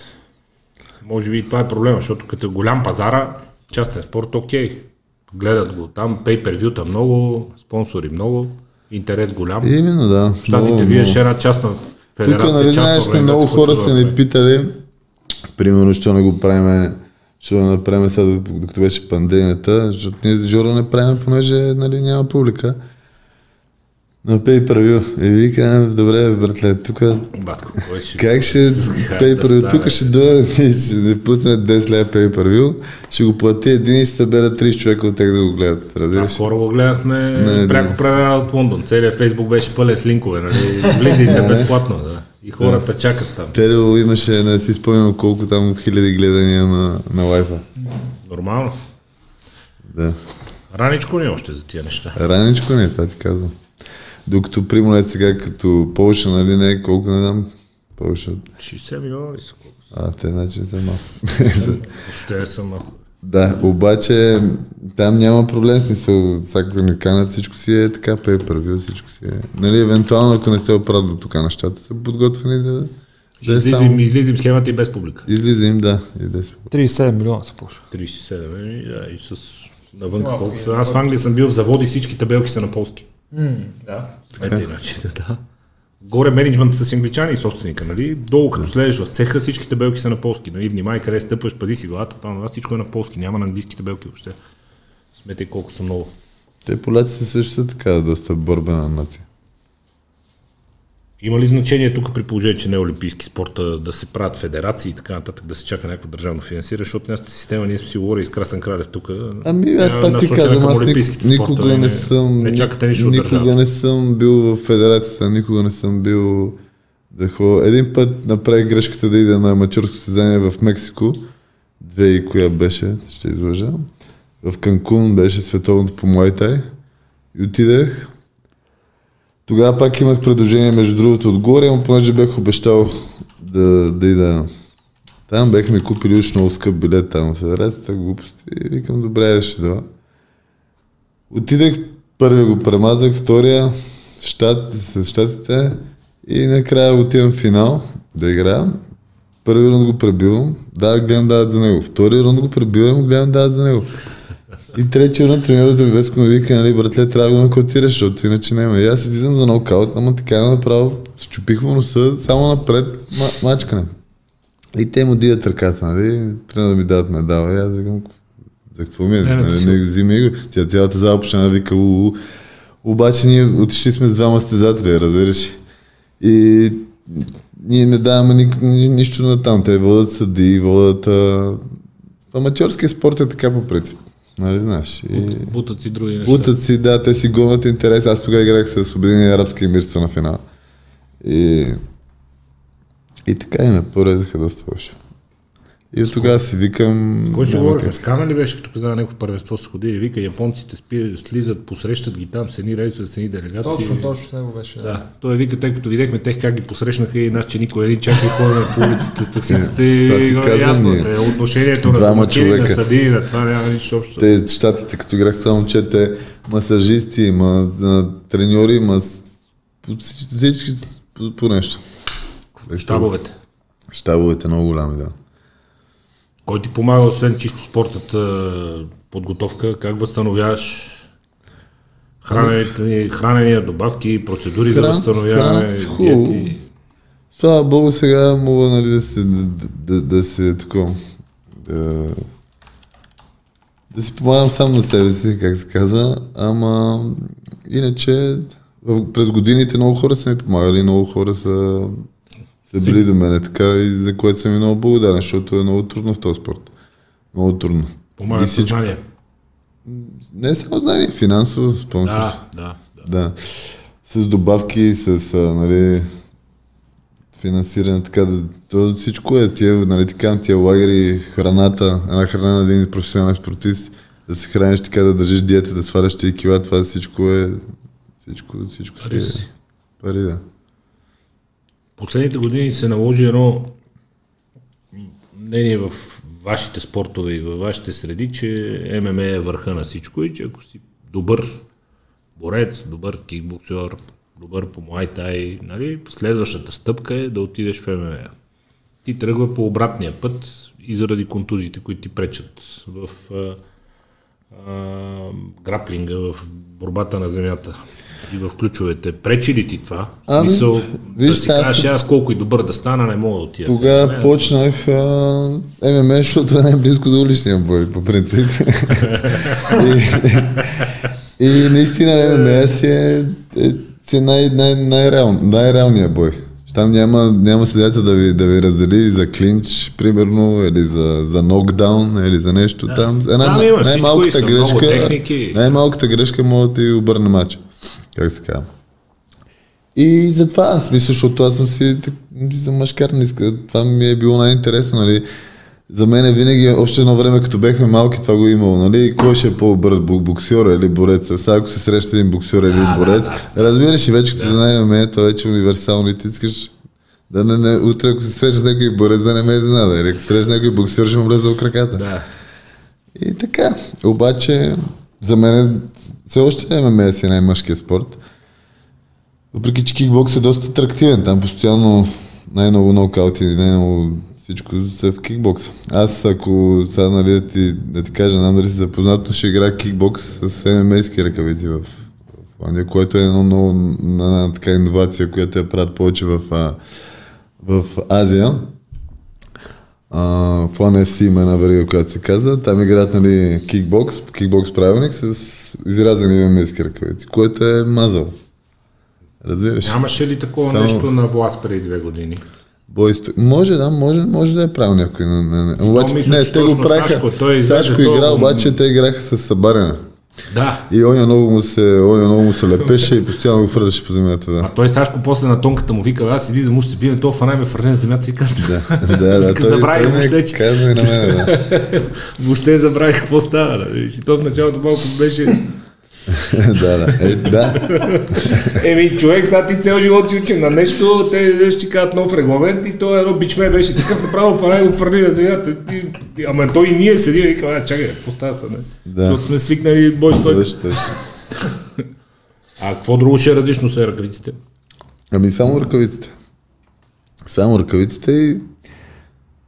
Може би и това е проблема, защото като е голям пазара, частен спорт, окей. Гледат го там, пейпервюта много, спонсори много, интерес голям. Именно, да. В Штатите вие ще една частна федерация, Тук, нали, знаеш, много хора са ни питали, примерно, що не го правиме, що не направим сега, докато беше пандемията, защото ние с Жоро не правим, понеже нали, няма публика. На pay per. И вика, добре, братле, тук Батко, кой ще... Как ще pay да per стане? Тук ще дойдат и ще ни пуснат 10 лева pay per ще го плати един и ще събера 30 човека от тях да го гледат. Аз Разбираш? скоро го гледахме Не, пряко да. предаване от Лондон. Целият Фейсбук беше пълен с линкове, нали? Влизайте [LAUGHS] безплатно, да. И хората чакат там. Терево имаше, не си спомням колко там хиляди гледания на, на лайфа. Нормално. Да. Раничко ни още за тия неща. Раничко не, това ти казвам. Докато, примерно, е сега като Полша, нали, не, колко не знам, Полша. 60 милиона ли са колко? А, те значи не са малко. Въобще не са малко. да, обаче там няма проблем, смисъл, сега като ни канат, всичко си е така, пей първи, всичко си е. Нали, евентуално, ако не се оправят до тук нещата, са подготвени да, да е Излизам, само... излизам схемата и без публика. Излиза им, да, и без 37 милиона се пуша. 37, еми, да, и с навън колко са. Аз в Англия съм бил в заводи, всички табелки са на полски. Да. Ето иначе, да. Горе менеджмента с англичани и собственика, нали? Долу като слезеш в цеха, всички табелки са на полски. Нали? Внимай къде стъпваш, пази си главата, това, това, всичко е на полски, няма на английски табелки въобще. Смете колко са много. Те поляците също така, доста борбена нация. Има ли значение тук при положение, че не е олимпийски спорт да се правят федерации и така нататък, да се чака някакво държавно финансиране, защото нашата система, ние сме си говорили с Красен Кралев тук. Ами аз пак ти казвам, аз никога, спортове, никога не съм, Не чакате нищо никога не съм бил в федерацията, никога не съм бил да ходя. Един път направих грешката да ида на аматьорско състезание в Мексико, две и коя беше, ще излъжа. В Канкун беше световното по Муайтай и отидах. Тогава пак имах предложение между другото отгоре, но понеже бях обещал да, да ида там, бяха ми купили уж много скъп билет там в федерацията, глупости. И викам, добре, ще да. Отидах, първия го премазах, втория щат, с щатите и накрая отивам в финал да играя. Първи рунд го пребивам, да, гледам дават за него. Втори рунд го пребивам, гледам дават за него. И третия рунд тренерът Веско ми вика, нали, братле, трябва да го нокаутираш, защото иначе няма. И аз излизам за нокаут, ама така направо, щупих му носа, само напред, ма, мачкане. И те му дигат ръката, нали, трябва да ми дадат медала. И аз викам, за какво ми е? Не, Нали, не, взими го. Тя цялата зала почна да вика, у. Обаче ние отишли сме с двама стезатели, разбираш. И ние не даваме ни, ни, нищо на там. Те водят съди, водят... А... Аматьорския спорт е така по принцип. Нали знаеш? И... Бутат си други неща. Бутат си, да, те си гонят интерес. Аз тогава играх с Обединени арабски емирства на финал. И, и така и ме поредаха доста лошо. И от тогава си викам... Кой си говорихме? С Кана ли беше, като каза някакво първенство са ходили? Вика, японците спи, слизат, посрещат ги там с едни рейсове, с едни делегации. Точно, точно с него беше. Да, той вика, тъй като видяхме тех как ги посрещнаха и нас, че никой един чака и ходене по улиците с [LAUGHS] ти и е ясно, те, отношението на Двама домакини, на човека. съди, на това няма нищо общо. Те щатите, като играх само момчете, масажисти, има треньори, има с- по всички, по, по нещо. Щабовете. Щабовете много голями, да. Кой ти помага, освен чисто спортът, подготовка, как възстановяваш хранените, хранения, добавки, процедури за Хран- възстановяване, хран. Слава Богу, сега мога нали, да се, да, да, да се тако, да, да си помагам сам на себе си, как се казва, ама иначе през годините много хора са ми помагали, много хора са, са били до мене, така и за което съм и много благодарен, защото е много трудно в този спорт. Много трудно. Помагат И всичко- съзнание. Не само знание, финансово, спонсор. Да, да, да. Да. С добавки, с а, нали, финансиране, така да. То всичко е тия, нали, така, тия лагери, храната, една храна на един професионален спортист, да се храниш така, да държиш диета, да сваляш тия кила, това всичко е. Всичко, всичко Пари е. Пари, да. Последните години се наложи едно мнение в вашите спортове и във вашите среди, че ММА е върха на всичко и че ако си добър борец, добър кикбоксер, добър по муайтай, нали, следващата стъпка е да отидеш в ММА. Ти тръгва по обратния път и заради контузиите, които ти пречат в а, а, граплинга, в борбата на земята и в ключовете. Пречи ли ти това? Ами, смисъл, виж да си сега, кажеш, аз колко и добър да стана, не мога да отида. Тогава ММА. почнах а, ММА, защото е най-близко до уличния бой, по принцип. [LAUGHS] и, и наистина ММА си е, е, си е най, най, най-реал, най-реалният бой. Там няма, няма седята да ви, да ви раздели за клинч, примерно, или за, за нокдаун, или за нещо да. там. Една, и най-малката грешка, най-малката грешка може да ти обърне матча. Как се казва? И затова, аз мисля, защото аз съм си за мъжкар, не иска. това ми е било най-интересно, нали. За мен е винаги, още едно време, като бехме малки, това го е имало, нали, кой ще е по-добър боксер или борец. Сега ако се среща един боксер или един борец, разбираш и вече като да. знаем, ме, то вече е универсално и ти искаш да не, не, утре ако се срещаш с някой борец, да не ме изненада. Или ако се срещаш с някой боксер, ще му влезе в краката. Да. И така. Обаче, за мен все още ММА си е най-мъжкият спорт. Въпреки, че кикбокс е доста атрактивен. Там постоянно най-много нокаути, най-много всичко са в кикбокса. Аз, ако сега, нали, да ти, да ти кажа, знам дали си запознат, но ще играя кикбокс с ММА-ски ръкавици в, Холандия, което е едно много, една така иновация, която я правят повече в, в Азия. А, One FC има една верига, която се казва. Там играят нали, кикбокс, кикбокс правилник с изрязани мемейски ръкавици, което е мазал. Разбираш? Нямаше ли такова Само- нещо на власт преди две години? Бой сто... Може, да, може, може да е правил някой. Не, не, не. Обаче, мисля, не, те го правиха. Сашко, той Сашко игра, обаче те играха с събарена. Да. И оня много му се, оня много му се лепеше и постоянно го фърляше по земята. Да. А той Сашко после на тонката му вика, аз иди да му се бием, то фанай ме фърне на земята и каза. Да, да, да. [LAUGHS] Той, забрави той ми въобще, че- казва и на мен, да. [LAUGHS] Въобще забравих какво става. нали? И то в началото малко беше... [LAUGHS] да, да. Е, да. [LAUGHS] Еми, човек, сега ти цял живот си учи на нещо, те ще кажат нов регламент и то едно бичме беше такъв направо фанай го фърли на земята. И, ама той и ние седим и викаме, чакай, какво става сега? не? Да. Защото сме свикнали бой стой. Точно. [LAUGHS] А какво друго ще е различно с ръкавиците? Ами само ръкавиците. Само ръкавиците и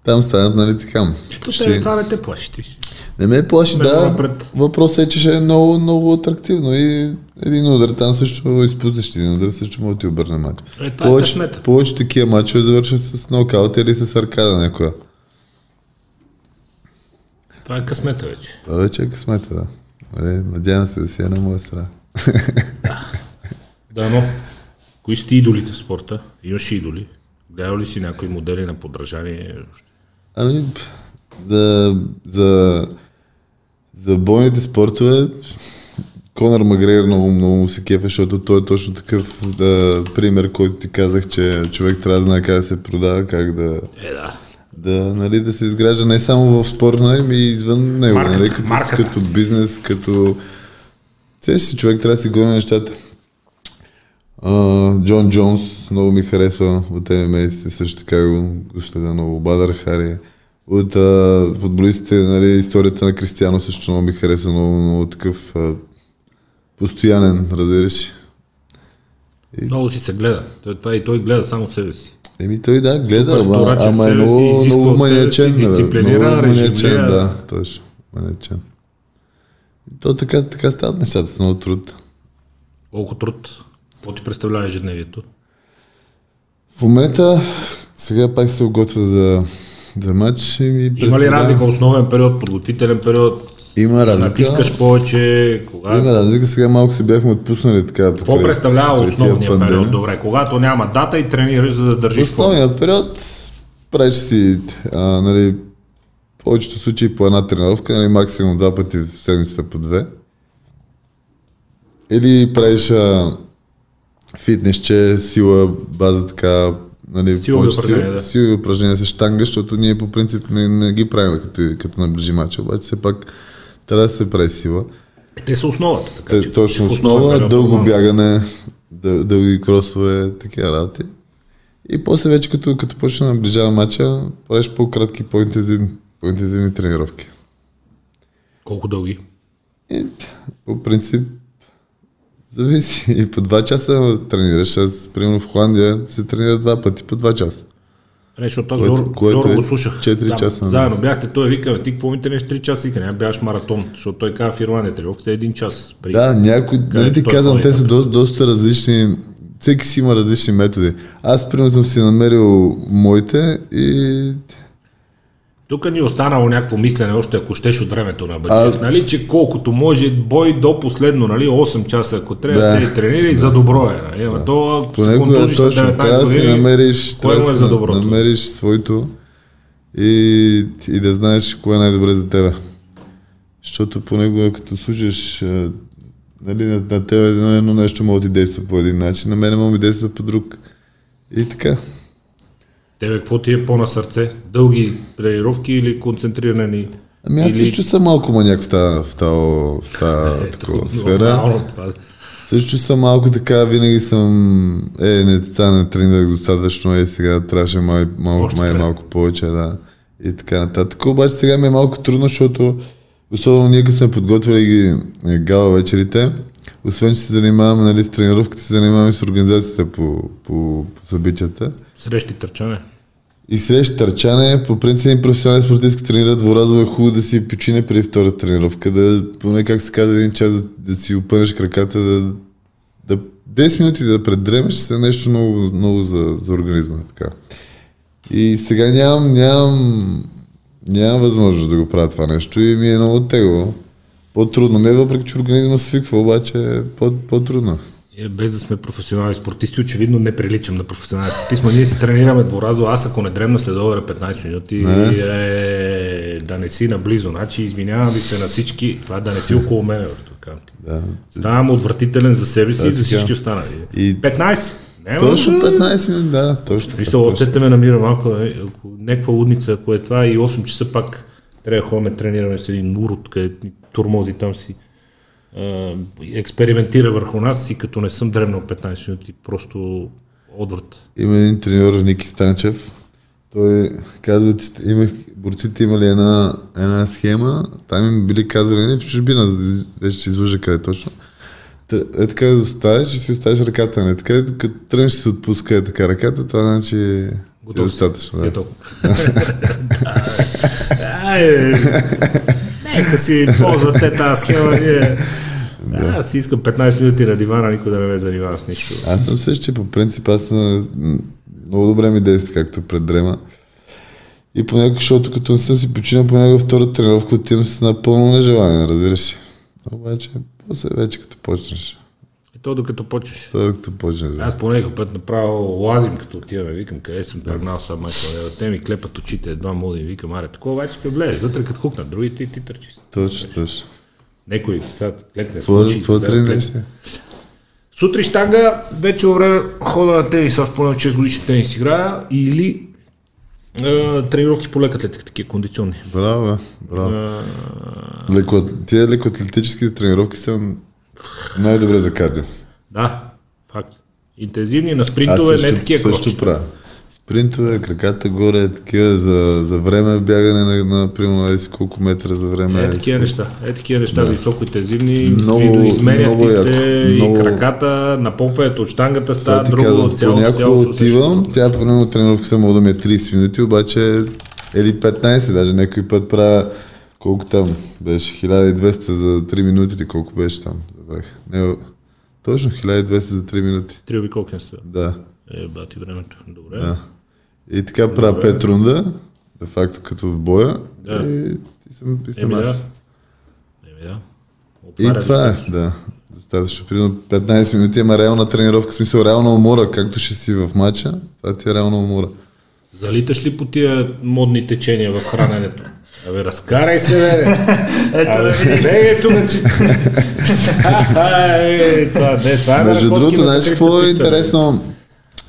там станат, нали така. Ето Ще- това не те плаши ти си. Не ме плаши, Сме да. напред. Въпросът е, че ще е много, много атрактивно и един удар там също изпуснеш един удар, също може да ти обърне мач. Е, това е повече, късмета. повече такива мачове завършват с нокаут или с аркада някоя. Това е късмета вече. Това вече е късмета, да. Нали, надявам се да си е на моя страна. [LAUGHS] Да, но кои са ти идолите в спорта? Имаш идоли? Гледал ли си някои модели на подражание? Ами, за, за, за бойните спортове, Конор Магрейр много, много му се кефа, защото той е точно такъв да, пример, който ти казах, че човек трябва да знае как да се продава, как да, Е, да. да, нали, да се изгражда не само в спорна, ами и извън него, Марката, нали, като, марката. като бизнес, като... Все си човек трябва да си гони нещата. А, Джон Джонс много ми харесва от ММА-сите, също така го, го следа много. Бадър Хари. От а, футболистите, нали, историята на Кристиано също много ми харесва, много, много такъв а, постоянен, разбираш. Много си се гледа. Той, това и той гледа само себе си. Еми той да, гледа, Супер ама, ама е много, много маниачен. дисциплинира, много маниачен, да, точно, маниачен. То така, така стават нещата с много труд. Колко труд? Какво ти представлява ежедневието? В момента сега пак се готвя за, за матч. И ми Има ли разлика основен период, подготвителен период? Има разлика. Натискаш повече? Кога? Има разлика. Сега малко се бяхме отпуснали така. Какво покрай- представлява основния пандемия. период? Добре, когато няма дата и тренираш, за да държиш форма. Основният период правиш си, а, нали, в повечето случаи по една тренировка, нали, максимум два пъти в седмицата по две. Или правиш а, фитнесче, сила, база така, нали, Силови повече упражнения, да. силови упражнения с штанга, защото ние по принцип не, не ги правим като, като наближи мача, обаче все пак трябва да се прави сила. Те са основата. Така, Те, че точно в основен основа, период дълго бягане, дъл, дълги кросове, такива работи. И после вече като, като почне да наближава мача, правиш по-кратки, по-интензивни, по-интензивни тренировки. Колко дълги? И по принцип зависи. И по два часа тренираш. Аз, примерно в Холандия се тренира два пъти по два часа. Не, защото аз което Жоро е го слушах. четири часа. Заедно бяхте, той вика, «Бе, ти какво ми тренеш 3 часа? Вика, няма бягаш маратон, защото той казва в Ирландия, тренировката е един час. При... Да, някой, нали ти казвам, те са до, доста различни. Всеки си има различни методи. Аз, примерно, съм си намерил моите и Тук ни е останало някакво мислене, още ако щеш от времето на Баджиев, нали, че колкото може бой до последно, нали, 8 часа, ако трябва да, Да. се тренира и за добро е. Нали? Ама то, Понякога е точно. 19 Трябва да си намериш, кое трябва е да за доброто? намериш своето и, и да знаеш кое е най-добре за тебе. Защото понякога като слушаш а, нали, на, на тебе едно, едно нещо може да ти действа по един начин, на мен може да ми действа по друг. И така. Тебе какво ти е по-на сърце? Дълги тренировки или концентрирани? Ами аз или... също съм малко маняк в тази, в тази, в тази Е, такова тук сфера. нормално това. Също съм малко така, винаги съм, е, не, сега не тренирах достатъчно, е, сега трябваше май, мал, Още май малко повече, да. И така нататък. Обаче сега ми е малко трудно, защото особено ние като сме подготвили ги е, гала вечерите, освен че се занимаваме нали, с тренировката, се занимаваме с организацията по, по, по събитията. Срещи търчане. И срещу търчане, по принцип един професионален спортист, тренира дворазово е хубаво да си почине преди втора тренировка, да поне как се казва един час да, да си опънеш краката, да, да 10 минути да предремеш, се нещо много, много за, за организма. Така. И сега нямам, нямам, нямам възможност да го правя това нещо и ми е много тегло. По-трудно ми е, въпреки че организма свиква, обаче е по, по-трудно. Е, без да сме професионални спортисти, очевидно не приличам на професионален спортист, но ние си тренираме дворазо, аз ако не дремна след обеда 15 минути, е, да не си наблизо. Значи, извинявам ви се на всички, това да не си около мен. Да. Ставам отвратителен за себе си и за всички останали. И- 15! Не, Точно ма, 15 минути, да, точно. Мисля, още ме намира малко, ако някаква лудница, ако е това и 8 часа пак трябва да ходим, тренираме с един урод, където турмози там си а, експериментира върху нас и като не съм древнал 15 минути, просто отврат. Има един треньор, Ники Станчев. Той казва, че имах, борците имали една, една схема, там им били казвали, не в чужбина, вече ще излъжа къде точно. Е така да оставиш и си оставиш ръката, не така, като тръгнеш се отпуска е така ръката, това значи е Готов си. достатъчно. Си е Да. толкова. [LAUGHS] Да, Нека си ползват те тази схема. [LAUGHS] Ние... Аз си искам 15 минути на дивана, никой да не ме занимава с нищо. Аз съм същия по принцип, аз съм, много добре ми действа, както предрема. И понякога, защото като не съм си починал, понякога втора тренировка отивам с напълно нежелание, разбираш. Обаче, после вече като почнеш. И то докато почнеш. Той като почнеш. Да. Аз по някакъв път направо лазим, като отиваме, викам, къде съм тръгнал сам, майко, лева. те ми клепат очите, едва мога да викам, аре, такова обаче, като влезеш вътре, като хукнат, другите и ти търчиш. Точно, точно. Некой сега клекне, какво клекне. Сутри штанга, вече време хода на тенис, аз поне 6 годишни тенис играя, или е, тренировки по лека атлетика, такива кондиционни. Браво, браво. Е, Леко, тия лекоатлетическите тренировки са най-добре за кардио. да, факт. Интензивни на спринтове, не също, такива също кросчета. правя. Спринтове, краката горе, такива за, за време, бягане на, на примерно еди си колко метра за време. Е, такива неща. Е, такива неща, да. високо интензивни, Много- много, изменят много ти яко. се и Много- краката, напомпването от штангата Това става друго, казвам, цялото понякога тяло отивам, тя примерно тренировка мога да ми е 30 минути, обаче или 15, даже някой път правя колко там беше? 1200 за 3 минути или колко беше там? Забравих. Не, точно 1200 за 3 минути. Три обиколки не стоят. Да. Е, бати времето. Добре. да. И така правя 5 рунда, де факто като в боя. Да. И, и съм, и съм Еми да. аз. Еми да. И Отваря това е, да. Достатъчно. Примерно 15 минути, ама реална тренировка, в смисъл реална умора, както ще си в матча, това ти е реална умора. Залиташ ли по тия модни течения в храненето? Абе, разкарай се, бе! [LAUGHS] Ето да видиш. Не, тук, че... [LAUGHS] Е, това, не, това е Между другото, на знаеш какво е интересно?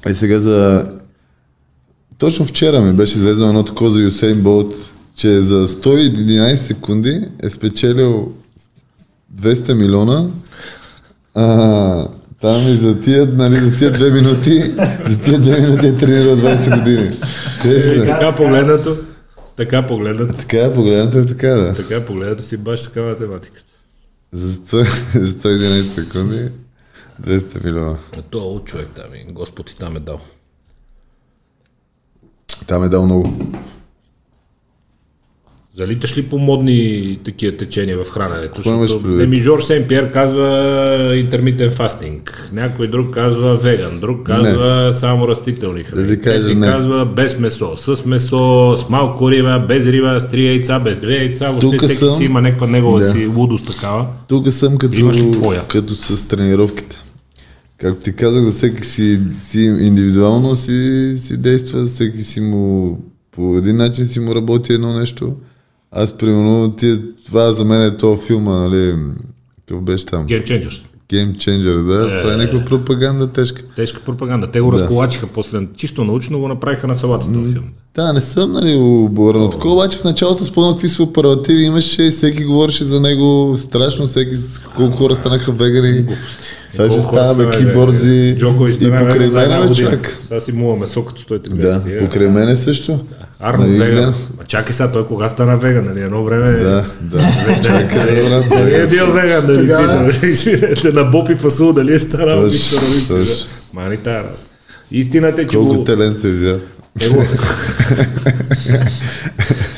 Е сега за... Точно вчера ми беше излезло едно такова за Юсейн Болт, че за 111 секунди е спечелил 200 милиона. А, там и за тия, нали, за тия две минути, за тия две минути е тренирал 20 години. Е, Сеща? Така погледнато, така погледнато, Така е, погледнато е така, да. така погледнато си баш така математиката. За 100 [LAUGHS] за 111 секунди 200 милиона. А то е луд човек там и Господ ти там е дал. Там е дал много. Залиташ ли по модни такива течения в храненето? Какво Защото предвид? Еми Жорж Сен Пьер казва интермитен фастинг, някой друг казва веган, друг казва само растителни храни, Да ти кажа, не. казва без месо, с месо, с малко риба, без риба, с три яйца, без две яйца, въобще Тука всеки съм. си има някаква негова Да. си лудост такава. Тук съм като, като с тренировките. Както ти казах, за всеки си, си индивидуално си, си действа, всеки си му по един начин си му работи едно нещо. Аз, примерно, тия, това за мен е този филма, нали, какво беше там? Game Changers. Game Changer, да, това е някаква пропаганда тежка. Тежка пропаганда. Те го разколачиха после, чисто научно го направиха на салата този филм. Да, не съм, нали, оборен от такова, обаче в началото спомням какви суперлативи имаше и всеки говореше за него страшно, всеки колко хора станаха вегани. Сега ще ставаме кибордзи и покрай мен, човек. Сега си мува месо като 130 Да, покрай мене също. Арнолд Нали, веган. гледам? Ма чакай сега, той кога стана веган, нали? Едно време... Да, да. Чакай, бе, брат, Дали е бил веган, да ви питам. [LAUGHS] Извинете, на Бопи Фасул, дали е станал Виктор Олимпия. точно. Мани работа. Истината е, че Колко телен се изя. Его... [LAUGHS]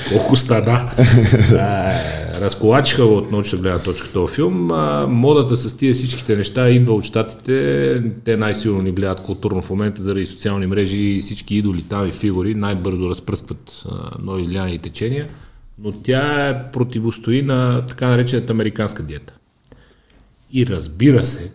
Колко стана. [LAUGHS] Разколачиха от научна гледна точка този филм. А, модата с тия всичките неща идва от щатите. Те най-силно ни влияят културно в момента заради социални мрежи и всички идоли там и фигури най-бързо разпръскват а, нови влияния и течения. Но тя противостои на така наречената американска диета. И разбира се,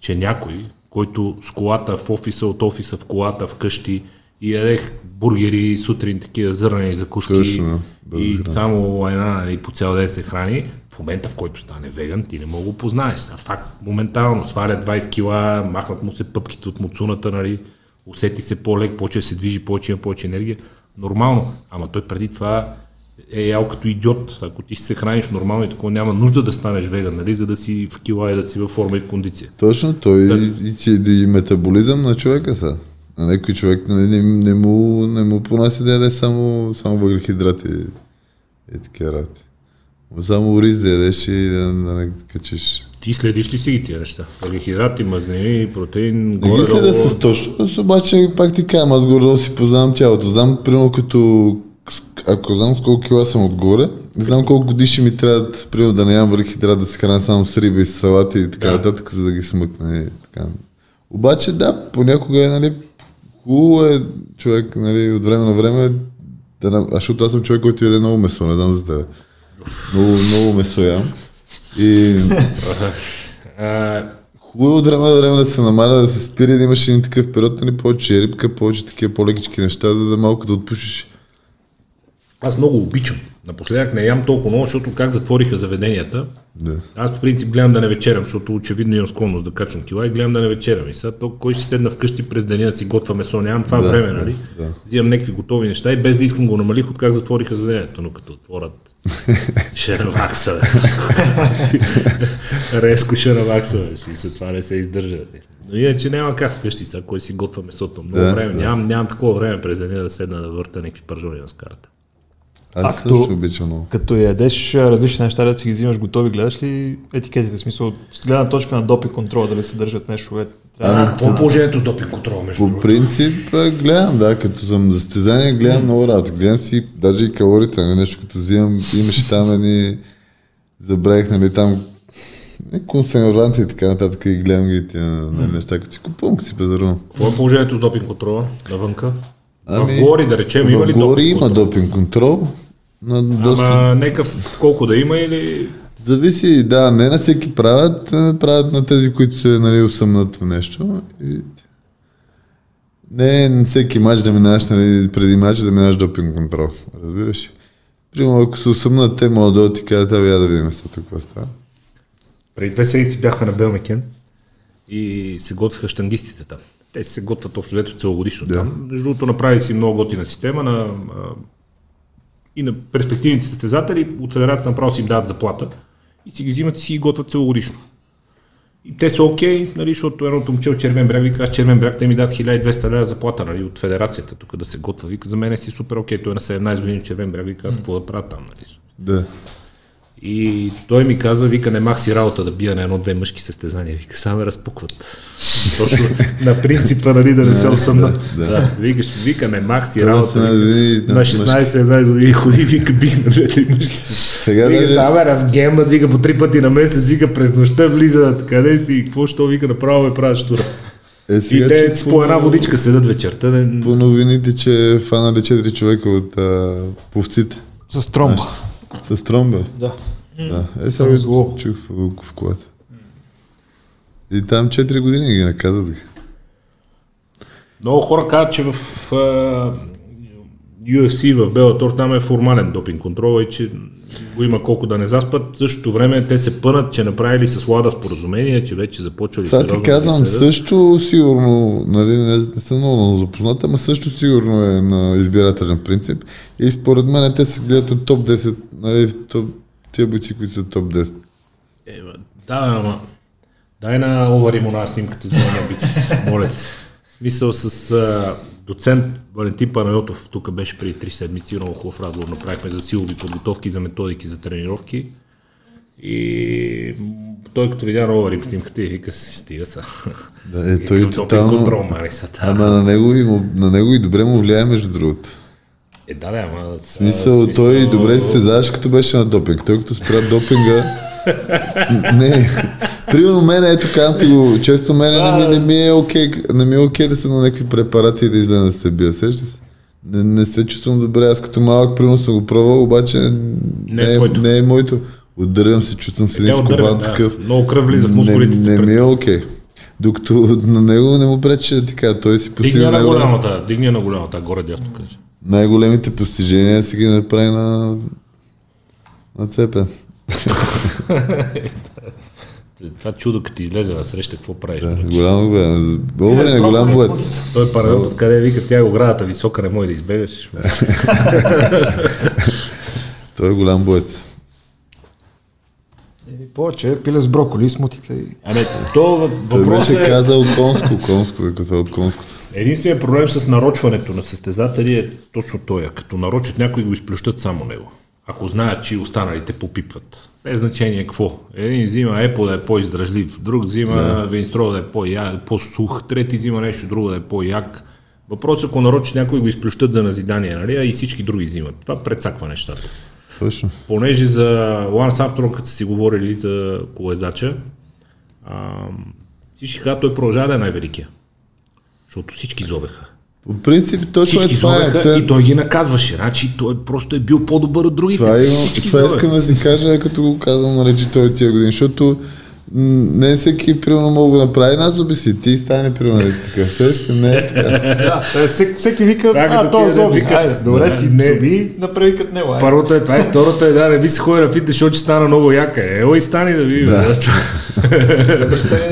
че някой, който с колата в офиса, от офиса в колата, вкъщи и ядех бургери сутрин, такива зърнени закуски Точно, да, и да. само една нали, по цял ден се храни, в момента в който стане веган, ти не мога да го познаеш. А факт, моментално сваля 20 кила, махнат му се пъпките от муцуната, нали, усети се по-лек, почва да се движи, повече има повече енергия. Нормално, ама той преди това е ял като идиот. Ако ти се храниш нормално и такова, няма нужда да станеш веган, нали, за да си в кила и да си във форма и в кондиция. Точно, той и, си- и метаболизъм на човека са. На някой човек не, не, не, му, не му понася да яде само, само въглехидрати и такива работи. Само ориз да ядеш и да, да не качиш. Ти следиш ли си ги тия неща? Въглехидрати, мазнини, протеин, Не горе ги следя с точност, обаче пак ти казвам, аз горе си познавам тялото. Знам, примерно, като ако знам с колко кила съм отгоре, знам колко годишни ми трябва, примерно, да не ям въглехидрат, да се храня само с риба и с салати и така Да. нататък, за да ги смъкна. И така. Обаче, да, понякога е, нали, хубаво е човек, нали, от време на време, да, а защото аз съм човек, който яде много месо, не знам за тебе. Много, много месо ям. И [LAUGHS] Хубаво е от време на време да се намаля, да се спира и да имаш един такъв период, нали, повече рибка, повече такива по-лекички неща, за да малко да отпушиш. Аз много обичам. Напоследък не ям толкова много, защото как затвориха заведенията, Да. аз по принцип гледам да не вечерям, защото очевидно имам склонност да качвам кила и гледам да не вечерям. И сега то, кой ще седна вкъщи през деня да си готвя месо, нямам това Да, време, да, нали? да. Взимам някакви готови неща и без да искам го намалих от как затвориха заведението, но като отворят [LAUGHS] бе. Резко бе. Ще се това не се издържа. Но иначе няма как вкъщи сега, кой си готвя месото. Много Да, време. да. Нямам, нямам такова време през деня да седна да върта някакви пържони на скарата. Аз А като- също обичам много. Като ядеш различни неща, да си ги взимаш готови, гледаш ли етикетите? В смисъл, с гледна точка на допи контрола, дали съдържат нещо, е, А, какво е положението с допинг контрола, между По другото? принцип гледам, да, като съм за състезание, гледам много работа. Гледам си даже и калорите, нали, нещо като взимам, имаше там едни, забравих, нали, там не, консерванти и така нататък и гледам ги тия нали, неща, като си купувам, като си пазарувам. Какво е положението с допинг контрола навънка? Ами, в Гори, да речем, има ли допинг има контрол? допинг контрол, но доста... Ама нека в колко да има или... Зависи, да, не на всеки правят, а правят на тези, които се нали, усъмнат в нещо. И... Не на всеки матч да минаш, нали, преди матч да минаш допинг контрол. Разбираш ли? Примерно, ако се усъмнат, те могат да отидат и кажат, абе, я да видим сега какво става. Преди две седмици бяха на Белмекен и се готвиха штангистите там. Те се готвят общо взето целогодишно Да. там. Между другото, направили си много готина система на, а, и на перспективните състезатели от федерацията направо си им дават заплата и си ги взимат и си ги готвят целогодишно. И те са окей, нали, защото едното момче от Червен бряг вика, аз Червен бряг те ми дадат 1200 лева заплата нали, от федерацията тук да се готва. Вика, за мен е си супер окей, той е на 17 години от Червен бряг, вика, аз какво да правя там. Нали. Да. И той ми каза, вика, не мах си работа да бия на едно-две мъжки състезания. Вика, само ме разпукват. Точно на принципа, нали, да не се осъмнат. да. Да, викаш, вика, не мах си работа. нали, на на 16-17 години ходи, вика, бих на две-три мъжки. Сега Вика, даже- само ме разгемнат, вика, по три пъти на месец, вика, през нощта влизат, къде си, и какво що, вика, направо ме правят штура. Е, И сега, те че с по една водичка седат вечерта. Не... По новините, че фанали 4 човека от а, повците. С тромба. С тромба. Да. Да. Е, сега зло. чух в, в колата. И там 4 години ги наказат. Много хора казват, че в а, UFC, в Bellator, там е формален допинг контрол и че го има колко да не заспат. В същото време те се пънат, че направили с Лада споразумение, че вече започвали Това ти да казвам, следят. също сигурно, нали, не, не съм много, много запознат, ама също сигурно е на избирателен принцип. И според мен те се гледат от топ 10, нали, топ, тия бойци, които са топ 10. Е, да, ама дай на Овари му на снимката с двойния бицепс. Моля се. В смисъл с а, доцент Валентин Панайотов, тук беше преди 3 седмици, много хубав разговор направихме за силови подготовки, за методики, за тренировки. И той като видя на Овари снимката и вика, стига са. Да, е, той допинг тотално... контрол, мали са. Ама на него, и на него и добре му влияе, между другото. Е, да, да, ама... В смисъл, той добре се състезаваше, като беше на допинг. Той като спря допинга... не, примерно мен, ето казвам ти го, често мене не, ми, не ми е окей, не ми е окей да съм на някакви препарати и да излезе да се бия, сеща се? Не, не се чувствам добре, аз като малък примерно съм го пробвал, обаче не, е е, твоето. не е моето. Отдървам се, чувствам се един скован да. такъв. Много кръв влиза в мускулите. Не, не ми е окей. Докато на него не му пречи кажа, той си постига Дигни на голямата, дигни на голямата, горе дясно кажи. най-големите постижения си ги направи на, на цепен. [LAUGHS] Това чудо, като ти излезе на среща, какво правиш? Да, бе? голям бе. Българин е голям боец. Той паралелът, къде вика, тя е оградата висока, не може да избегаш. [LAUGHS] Той е голям боец. И повече пиле с броколи смутите. и- Ами, то Той въпрос беше е, казал конско, конско е като от конското. единственият проблем с нарочването на състезатели е точно той. Като нарочат някой го изплющат само него. Ако знаят, че останалите попипват. Без значение какво. Един взима Apple да е по-издръжлив, друг взима да. Винстро да е по-сух, трети взима нещо друго да е по-як. Въпросът е, ако нарочат някой го изплющат за назидание, нали? а и всички други взимат. Това прецаква нещата. Точно. понеже за Ланс Армстронг, като са си говорили за колездача, а, всички казват, той продължава да е най-великия. Защото всички зобеха. По принцип, точно е Всички това. Е, Те- и той ги наказваше. Значи той просто е бил по-добър от другите. Това, е, всички това искам да ти кажа, като го казвам на речи той тия години, защото не всеки примерно мога да го направи на зуби си. Ти стане примерно да си така. Сещаш се? Не е така. [LAUGHS] Да, е, всеки, всеки вика, Това като а, то е да зоби. вика- Айде, добре, Да, ти не. зоби, направи като него. айде. Първото е това, и второто е да, не би се ходи на фитнес, защото ще стана много яка. Ела и стани да видим. Да.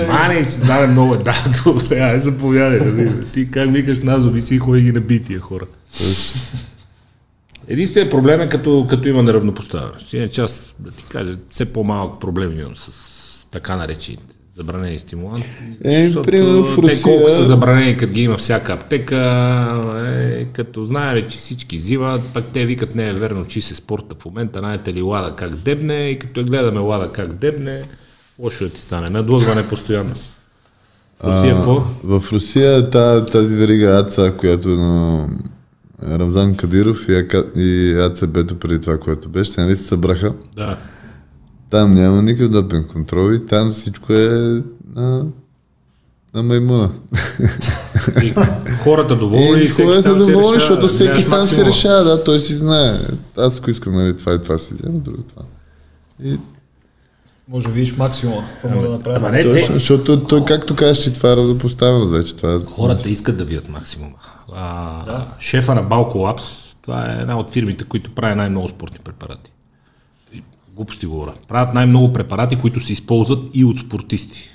Мане, ще стане много. Да, добре, ай заповядай да видим. Ти как викаш на зоби си ходи ги наби тия хора. Единственият проблем е като, като има неравнопоставеност. Иначе аз, да ти кажа, все по-малък проблем имам с така наречените забранени стимуланти. Е, защото примерно в Те Русия- колко са забранени, като ги има всяка аптека, е, като знаем, че всички взимат, пък те викат не е верно, че се спорта в момента, знаете ли Лада как дебне и като я гледаме Лада как дебне, лошо да ти стане. Надлъгване постоянно. Русия какво? В Русия та, тази верига АЦА, която е на Рамзан Кадиров и, и АЦБ-то преди това, което беше, нали се събраха. Да. Там няма никакъв допинг контрол и там всичко е на, на маймуна. И хората доволни, И всеки хората сам доволни, защото всеки сам си решава, да, той си знае. Аз ако искам, нали, това и това си взема, друго това. И Може да видиш максимума. Какво мога да направя? Ама не, точно, те, защото той, както кажеш, че това е равнопоставено вече. Това е... хората искат да бият максимума. А, Шефа на Балко Labs, това е една от фирмите, които прави най-много спортни препарати. Глупости говоря. Правят най-много препарати, които се използват и от спортисти.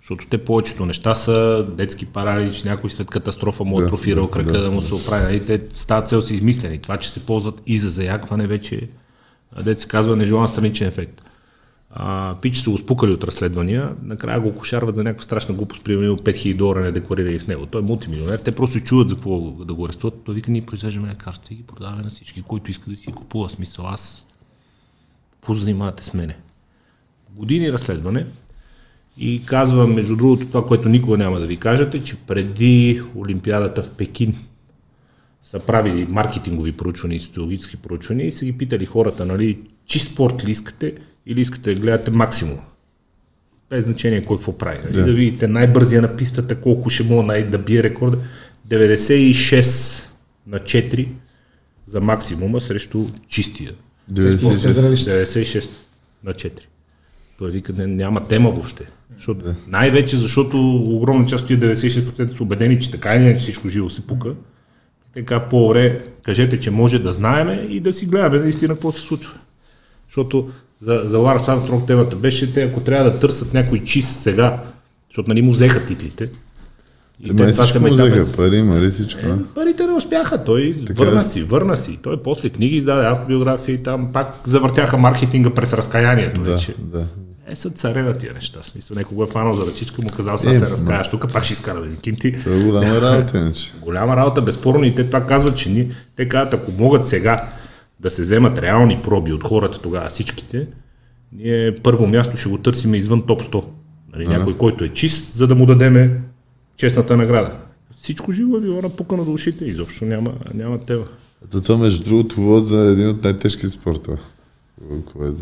Защото те повечето неща са детски паралич, някой след катастрофа му атрофирал кръка да, му се оправи. Нали? Те с тази цел са измислени. Това, че се ползват и за заякване, вече а, дет се казва нежелан страничен ефект. А, пич са го спукали от разследвания, накрая го кошарват за някаква страшна глупост, примерно 5000 долара не декларирали в него. Той е мултимилионер, те просто чудат за какво да го арестуват. Той вика, ние произвеждаме лекарства и ги продаваме на всички, който иска да си купува. Смисъл, аз какво се занимавате с мене? Години разследване и казва, между другото, това, което никога няма да ви кажете, че преди Олимпиадата в Пекин са правили маркетингови проучвания и социологически проучвания и са ги питали хората, нали, чи спорт ли искате или искате да гледате максимум. Без значение кой какво прави. Нали? Да. да видите най-бързия на пистата, колко ще мога най- да бие рекорда. 96 на 4 за максимума срещу чистия. 96. 96 на 4. Той вика, не, няма тема въобще. Защото, да. Най-вече защото огромна част от тия 96% са убедени, че така или иначе всичко живо се пука. Така по-добре кажете, че може да знаеме и да си гледаме наистина какво се случва. Защото за, за Ларс Армстронг темата беше, те ако трябва да търсят някой чист сега, защото нали му взеха титлите. И Те май това се взеха, пари, нали всичко. а? Парите не успяха. Той Така върна е. си, върна си. Той после книги издаде автобиографии и там пак завъртяха маркетинга през разкаянието Да, вече. да. Е, са царе на тия неща. Смисъл, някой го е фанал за ръчичка, му казал, сега Е, се разкаяш, тук пак ще изкараме един кинти. Това е голяма [LAUGHS] работа, иначе. Голяма работа, безспорно и те това казват, че ни, те казват, ако могат сега да се вземат реални проби от хората тогава всичките, ние първо място ще го търсиме извън топ 100. Нали, някой, който е чист, за да му дадеме честната награда. Всичко живо е било напукано до ушите, изобщо няма, няма тема. Ето това, между другото, води за един от най-тежките. Кое е.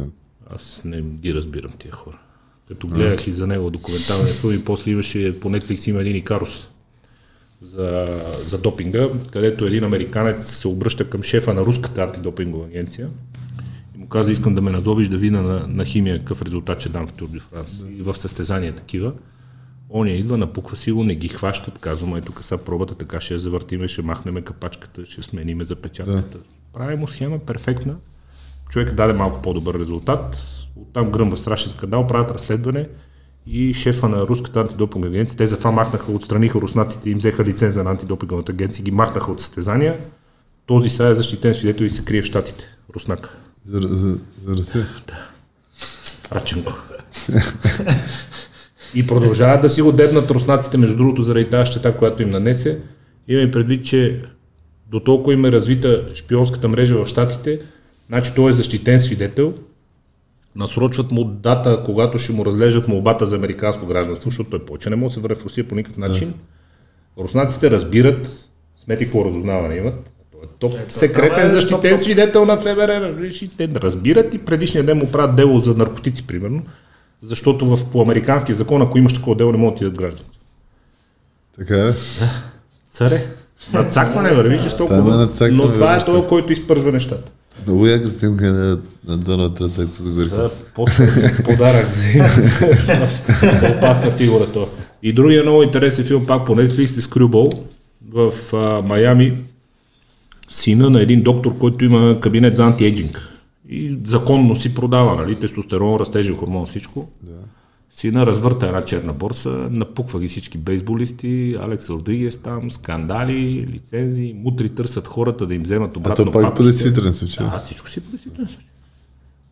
Аз не ги разбирам тия хора. Като гледах и за него документалния филм и после имаше по Netflix има един Икарус за, за допинга, където един американец се обръща към шефа на руската антидопингова агенция и му каза, искам да ме назовиш да видя на, на химия какъв резултат ще дам в Тур де Франс и в състезания такива. Он я идва, напуква си го, не ги хващат, казва, май тук са пробата, така ще я завъртиме, ще махнеме капачката, ще смениме запечатката. Да. Прави му схема перфектна, човек даде малко по-добър резултат, оттам гръмва страшен скандал, правят разследване и шефа на руската антидопинг агенция, те затова махнаха, отстраниха руснаците, им взеха лиценза на антидопинговата агенция, ги махнаха от състезания. Този сега е защитен свидетел и се крие в Штатите. Руснак. За, за, за Русия. Раченко. [LAUGHS] и продължават да си го дебнат руснаците, между другото, заради тази щета, която им нанесе. Имаме предвид, че до толкова им е развита шпионската мрежа в Штатите, значи той е защитен свидетел, насрочват му дата, когато ще му разглеждат молбата за американско гражданство, защото той повече не може да се върне в Русия по никакъв начин. Руснаците разбират, смети какво разузнаване имат, той е топ секретен е защитен топ-топ. свидетел на ФБР. и Те разбират и предишния ден му правят дело за наркотици, примерно, защото в, по американски закон, ако имаш такова дело, не могат да ти дадат гражданство. Така е. Царе, нацакване върви жестоко, е но- това е този, който изпързва нещата. Много яка снимка на, на Доналд Тръмп, като се после подарък за [LAUGHS] опасна фигура то. И другия много интересен филм пак по Netflix е Screwball в а, Майами. Сина на един доктор, който има кабинет за антиейджинг. И законно си продава, нали, тестостерон, растежен хормон, всичко. Да. Сина развърта една черна борса, напуква ги всички бейсболисти, Алекс Родригес там, скандали, лицензии, мутри търсят хората да им вземат А обратно то пак по папките. действителен случай. Да, всичко си по действителен случай.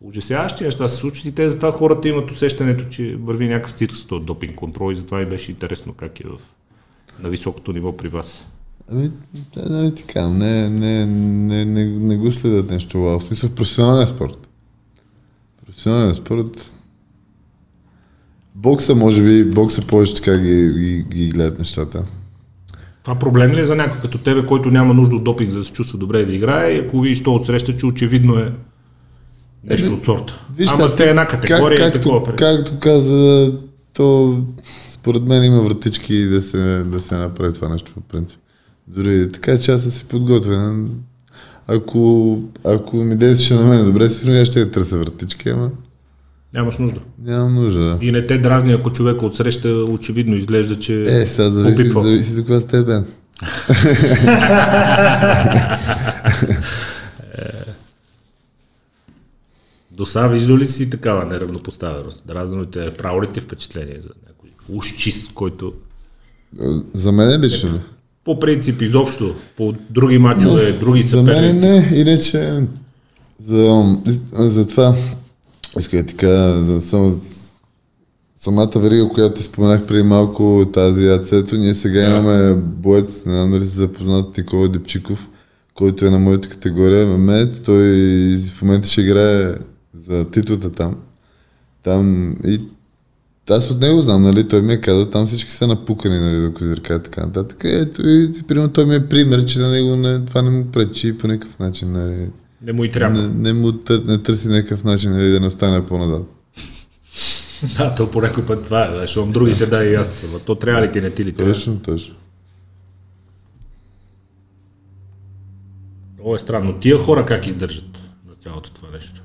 Ужасяващи неща се случват и те затова хората имат усещането, че върви някакъв цирк с този допинг контрол и затова ми беше интересно как е в, на високото ниво при вас. Ами, да, нали така, не, не, не, не, не го следят нещо вау. В смисъл, в професионалния спорт. Професионалния спорт, Бокса, може би, бокса повече така ги, ги, ги гледат нещата. Това проблем ли е за някой като тебе, който няма нужда от допинг за да се чувства добре да играе, и ако видиш то отсреща, че очевидно е нещо от сорта. Виж, Ама сега, те е една категория как, както, е. както каза, то според мен има вратички да се, да се направи това нещо по принцип. Дори така че аз съм си подготвен. Ако, ако ми действаше на мен добре, сигурно аз ще я търся вратички, ама Нямаш нужда. нямам нужда. Да. И не те дразни, ако човек отсреща очевидно изглежда, че Е, сега зависи, попипва. зависи до каква степен. [LAUGHS] До сега виждал ли си такава неравнопоставеност? Дразнено те, е право ли ти впечатление за някой уж чист, който За мен лично ли? По принцип изобщо, по други мачове, други За мен съперници. не, иначе за, за това исках да ти кажа за само, самата верига, която ти споменах преди малко, тази АЦ-то, ние сега Да. имаме боец, не знам дали си запознат Никола Депчиков, който е на моята категория, ММЕ, той в момента ще играе за титлата там. Там и аз от него знам, нали, той ми е казал, там всички са напукани, нали, до козирка и така нататък. Ето и, примерно, той ми е пример, че на него не, това не му пречи по никакъв начин, нали. Не му и трябва. Не, не му тър, не търси някакъв начин, нали, да не остане по-назад. [LAUGHS] Да, то по някой път това е, защото другите да и аз. Ама то трябва ли ти, не ти ли трябва? Точно, точно. Много е странно. Тия хора как издържат на цялото това нещо?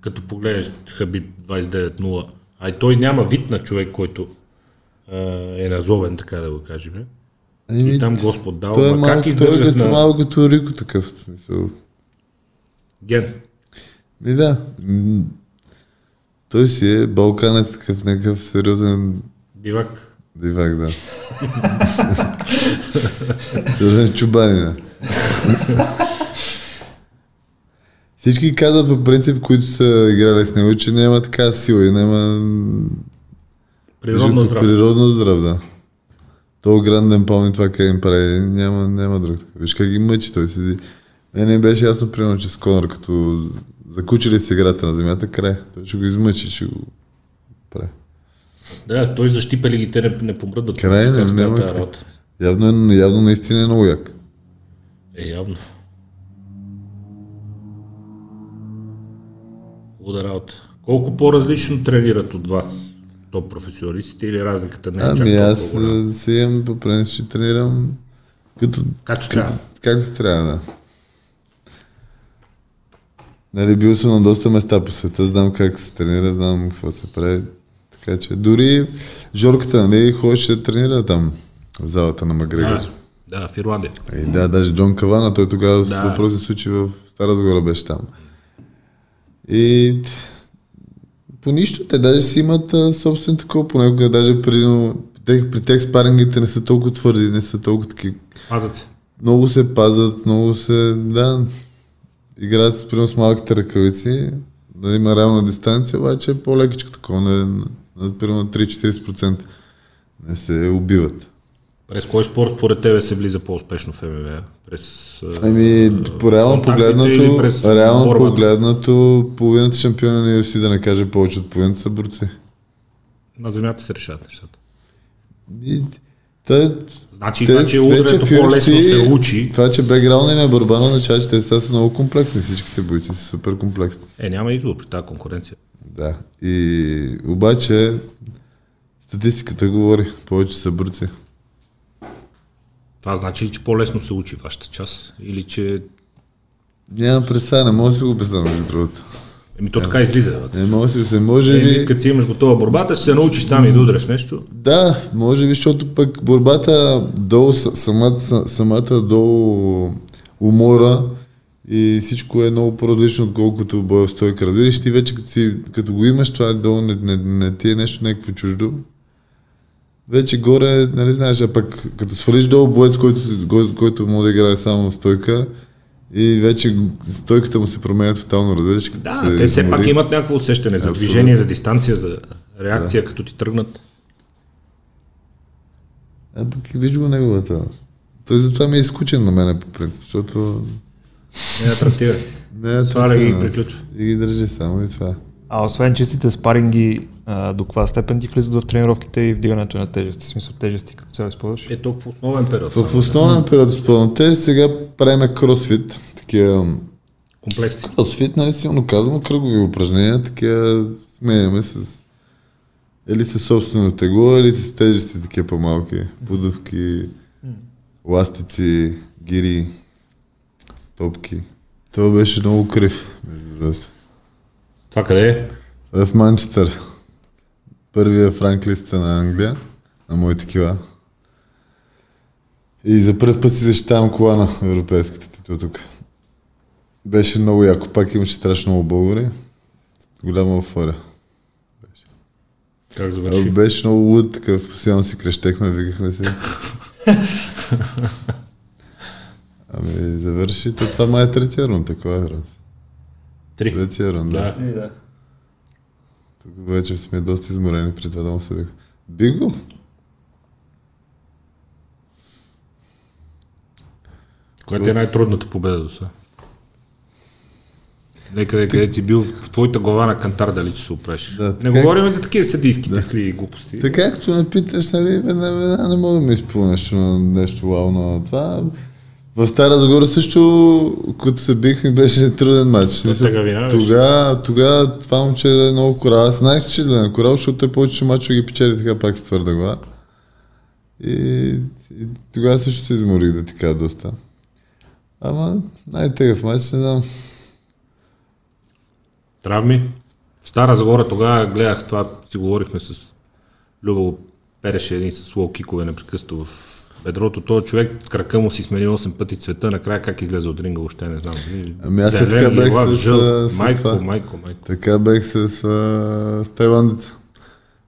Като погледнеш Хабиб 29-0, а и той няма вид на човек, който а, е назовен, така да го кажем. Еми, И там Господ дал, той е ма как малко, той е като, на малко като Рико такъв смисъл. ген? Ми да. Той си е балканец такъв, някакъв сериозен Дивак. дивак, да. [LAUGHS] Сериозен чубанина. [LAUGHS] Всички казват по принцип, които са играли с него, че няма така сила и няма Природно здрав. Природно здрав, да. То гранден помни това как им прави, няма, няма друг. Виж как ги мъчи, той седи. Мене ми беше ясно, примерно, че с Конор, като закучили с играта на земята, край. Той ще го измъчи, ще го прави. Да, той защипа лигите не, не помръдват. Край, не, няма? Явно, явно наистина е много як. Е, явно. Луда работа. Колко по-различно тренират от вас топ професионалистите или разликата не е Ами аз а, си имам по принцип, ще тренирам като, Както трябва. както трябва, да. Нали, бил съм на доста места по света, знам как се тренира, знам какво се прави. Така че дори Жорката, нали, ходеше да тренира там, в залата на Макгрегор. Да, да, в Ирландия. И да, даже Джон Кавана, той тогава с Да. въпрос се случи в Стара Загора беше там. И по нищо, те даже си имат а, собствен такова, понякога даже при, при тях спарингите не са толкова твърди, не са толкова такива. Пазят се. Много се пазят, много се, да, играят с, примерно, с малките ръкавици, да има реална дистанция, обаче е по-лекичко такова, не, на, примерно 3-40% не се убиват. През кой спорт според тебе се влиза по-успешно в ММА? През... Ами, по реално погледнато, през реално борбата? погледнато, половината шампиони на UFC, да не кажа повече от половината са борци. На земята се решават нещата. И, та, Значи, те това, че вече удрето по-лесно се учи, Това, че бекграунда им е борба, не означава, че те сега са много комплексни. Всичките бойци са супер комплексни. е, няма избор при тази конкуренция. Да. И обаче статистиката говори, повече са борци. Това значи ли, че по-лесно се учи вашата част? Или че... Нямам представа, не мога да си го представя между другото. Еми, то така излиза. бе. Не мога да се, може Еми, би... като си имаш готова борбата, ще се научиш там и да удреш нещо. Да, може би, защото пък борбата долу, самата, самата долу умора и всичко е много по-различно, отколкото боя в стойка. Разбираш, ти вече като, си, като го имаш, това е долу, не, не, не ти е нещо някакво чуждо. Вече горе, нали знаеш, а пък като свалиш долу боец, който, който, който може да играе само стойка, и вече стойката му се променя тотално, разбираш? Да, се те все измори. пак имат някакво усещане за Абсолютно. движение, за дистанция, за реакция, като ти тръгнат. А пък и виж го неговата. Той затова ми е изкучен на мене по принцип, защото Не е атрактивен. не е Това ли ги атрактивно. приключва? И ги държи само и това. А освен чистите спаринги, а, до каква степен ти влизат в тренировките и вдигането на тежести? В смисъл тежести като цяло използваш? Ето в основен период. В основен период изпълнен тест, сега правиме кросфит, такива Комплексни. кросфит, нали силно казано, кръгови упражнения, такива сменяме с или с собствено тегло, или с тежести такива по-малки, подувки, ластици, гири, топки. Това беше много крив, между другото. Това къде е? В Манчестър. Първия франк листа на Англия, на моите кила. И за първ път си защитавам кола на европейската титла тук. Беше много яко. Пак имаше страшно много българи. Голяма еуфория. Как Ами завърши? Беше много луд, такъв. Постоянно си крещехме, викахме се. [LAUGHS] Ами завърши. То това май е третия рун, такова е, брат. Три. Третия рун, да. Да. да. Тук вече сме доста изморени при това да му съдих. Би го? Която е най-трудната победа до сега? Некъде, къде си бил в твоята глава на кантар, дали че се опреш. Да, не говорим за такива съдийски тесли и глупости. Така както ме питаш, нали, веднага, не мога да ми изпълня нещо, на- нещо вау на това. В Стара Загора също, като се бих, ми беше труден матч. Беше. Тогава, тогава това момче е много корал. Аз знаех, че е на корал, защото той повечето мачове ги печели така пак с твърда глава. И, и тогава също се изморих да ти кажа доста. Ама най-тегъв матч, не знам. Травми. В Стара Загора тогава гледах това, си говорихме с Любо переше един с лоу кикове непрекъснато в бедрото. Този човек крака му си смени 8 пъти цвета, накрая как излезе от ринга, въобще не знам. Ами аз Зелен, така бех лилав, с- жълт. с- с майко, това. майко, майко. Така бех с, а, с тайландеца,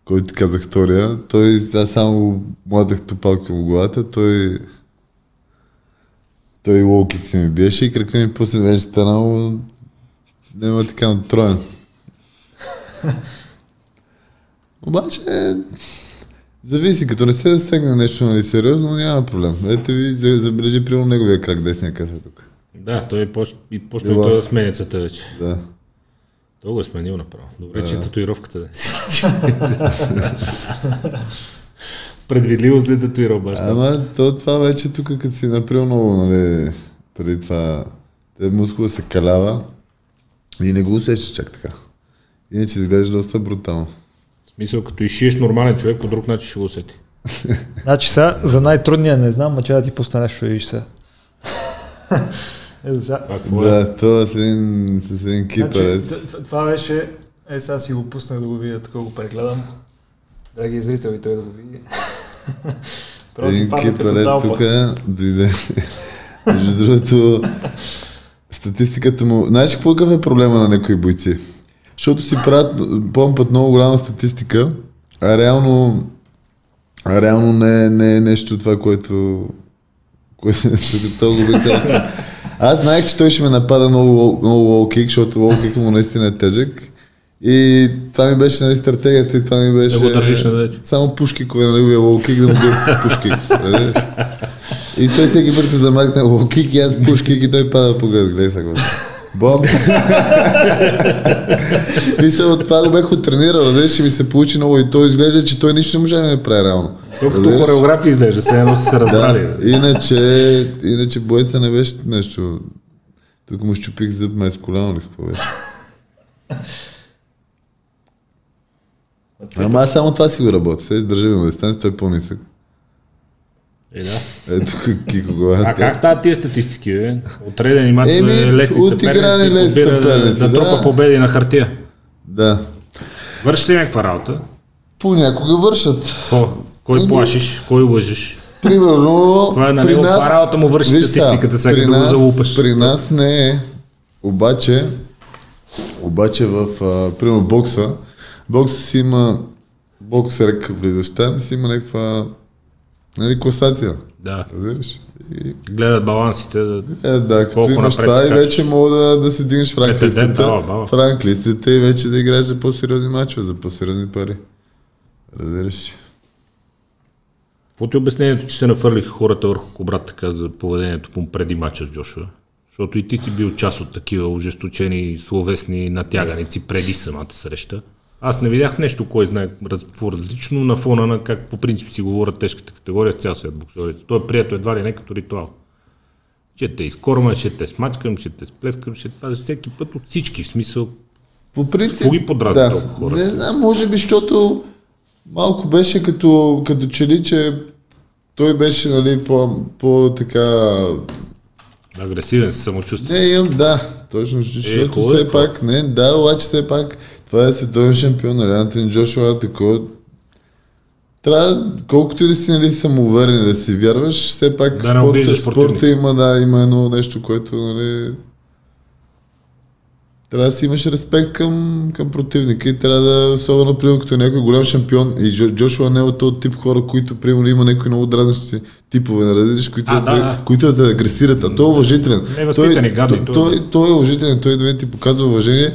който ти казах втория. Той, аз само младах топалка в главата, той той лоукит си ми биеше и крака ми после вече станал няма така троен. [LAUGHS] Обаче, зависи, като не се засегне нещо нали, сериозно, няма проблем. Ето ви, за- забележи примерно неговия крак, десния кафе тук. Да, той е и почна той да сменя цвета вече. Да. Той го е сменил направо. Добре, че татуировката да си. [LAUGHS] Предвидливо се е татуирал баш. Ама то това вече тук, като си направил много, нали, преди това, те мускула се калява и не го усещаш чак така. Иначе изглежда доста брутално. В смисъл, като изшиеш нормален човек, по друг начин ще го усети. [LAUGHS] Значи сега за най-трудния не знам, ма че да ти пусна нещо и сега. Ето сега. Това какво е? Да, то с един, с един Значи, т- т- това беше, е сега си го пуснах да го видя, така го прегледам. Драги зрители, той да го види. [LAUGHS] Просто Един кипърец талпа. тук дойде. Между другото, статистиката му... Знаеш какво е проблема на някои бойци? Защото си правят, помпат много голяма статистика, а реално, а реално не, не е нещо това, което... което тук толкова. Аз знаех, че той ще ме напада много, много лоу кик, защото лоу кик му наистина е тежък. И това ми беше нали, стратегията и това ми беше... Да го държиш надалеч. Само пушкикове на неговия лоу-кик да му пушкик. разбираш? и той всеки път те замахне лоу-кик и аз пушкик и той пада по гъс. Гледай сега. Бом. В Смисъл, това го бях оттренирал, разбираш, че ми се получи много и той изглежда, че той нищо не може да не прави реално. Колкото хореография изглежда, все едно са се разбрали. Да. Иначе, иначе бойца не беше нещо. Тук му щупих зъб май с коляно ли беше. Ама аз само това си го работя. Сега издържа на дистанция, той е по-нисък. Е, да. Ето Кико главата. А как стават тия статистики, бе? Отредени мачове, Еми, лесни отиграни съперници, лесни съперници, да, трупа да. победи на хартия. Да. Вършиш ли някаква работа? Понякога вършат. Какво? Кой Еми- плашиш? Кой лъжеш? Примерно, Това е на при него, нас... работа му върши Виж статистиката, сега да го залупаш. При нас не е. Обаче, обаче в, а, примерно, бокса, бокса си има боксер, влизаш там, си има някаква нали, класация. Да. Разбираш? И, Гледат балансите. Да... е, да, като Колко имаш това и вече мога да, да се дигнеш в ранглистата и вече да играеш за по-сериозни мачове, за по-сериозни пари. Разбираш? Какво ти е обяснението, че се нафърлиха хората върху Кобрат така за поведението му преди мача с Джошуа? Защото и ти си бил част от такива ожесточени словесни натяганици преди самата среща. Аз не видях нещо, кое знае раз- по-различно на фона на как по принцип си говорят тежката категория в цял свят боксерите. Той е прието едва ли не като ритуал. Ще те изкорма, ще те смачкам, ще те сплескам, ще това всеки път от всички в смисъл. По принцип. С кого ги подразнят толкова хора? Не знам, може би, защото малко беше като, като че ли, че той беше, нали, по, по така... Агресивен се самочувствие. Не, имам, да, точно, защото хубаво е все пак, не, да, обаче все пак, това е световен шампион, нали, Антони Джошуа, такова. Трябва, колкото и да си, нали, самоуверен, да си вярваш, все пак Да спорта, спорта има, да, има едно нещо, което, нали, трябва да си имаш респект към, към противника и трябва да, особено, примерно, като е някой голям шампион и Джо, Джошуа не е от този тип хора, които, примерно, има някои много дразнещи типове, нали, които, А, да, да, да. които да те агресират, а той е уважителен. Невъзпитани гади, той, той- той, той, е уважителен, той и ти показва уважение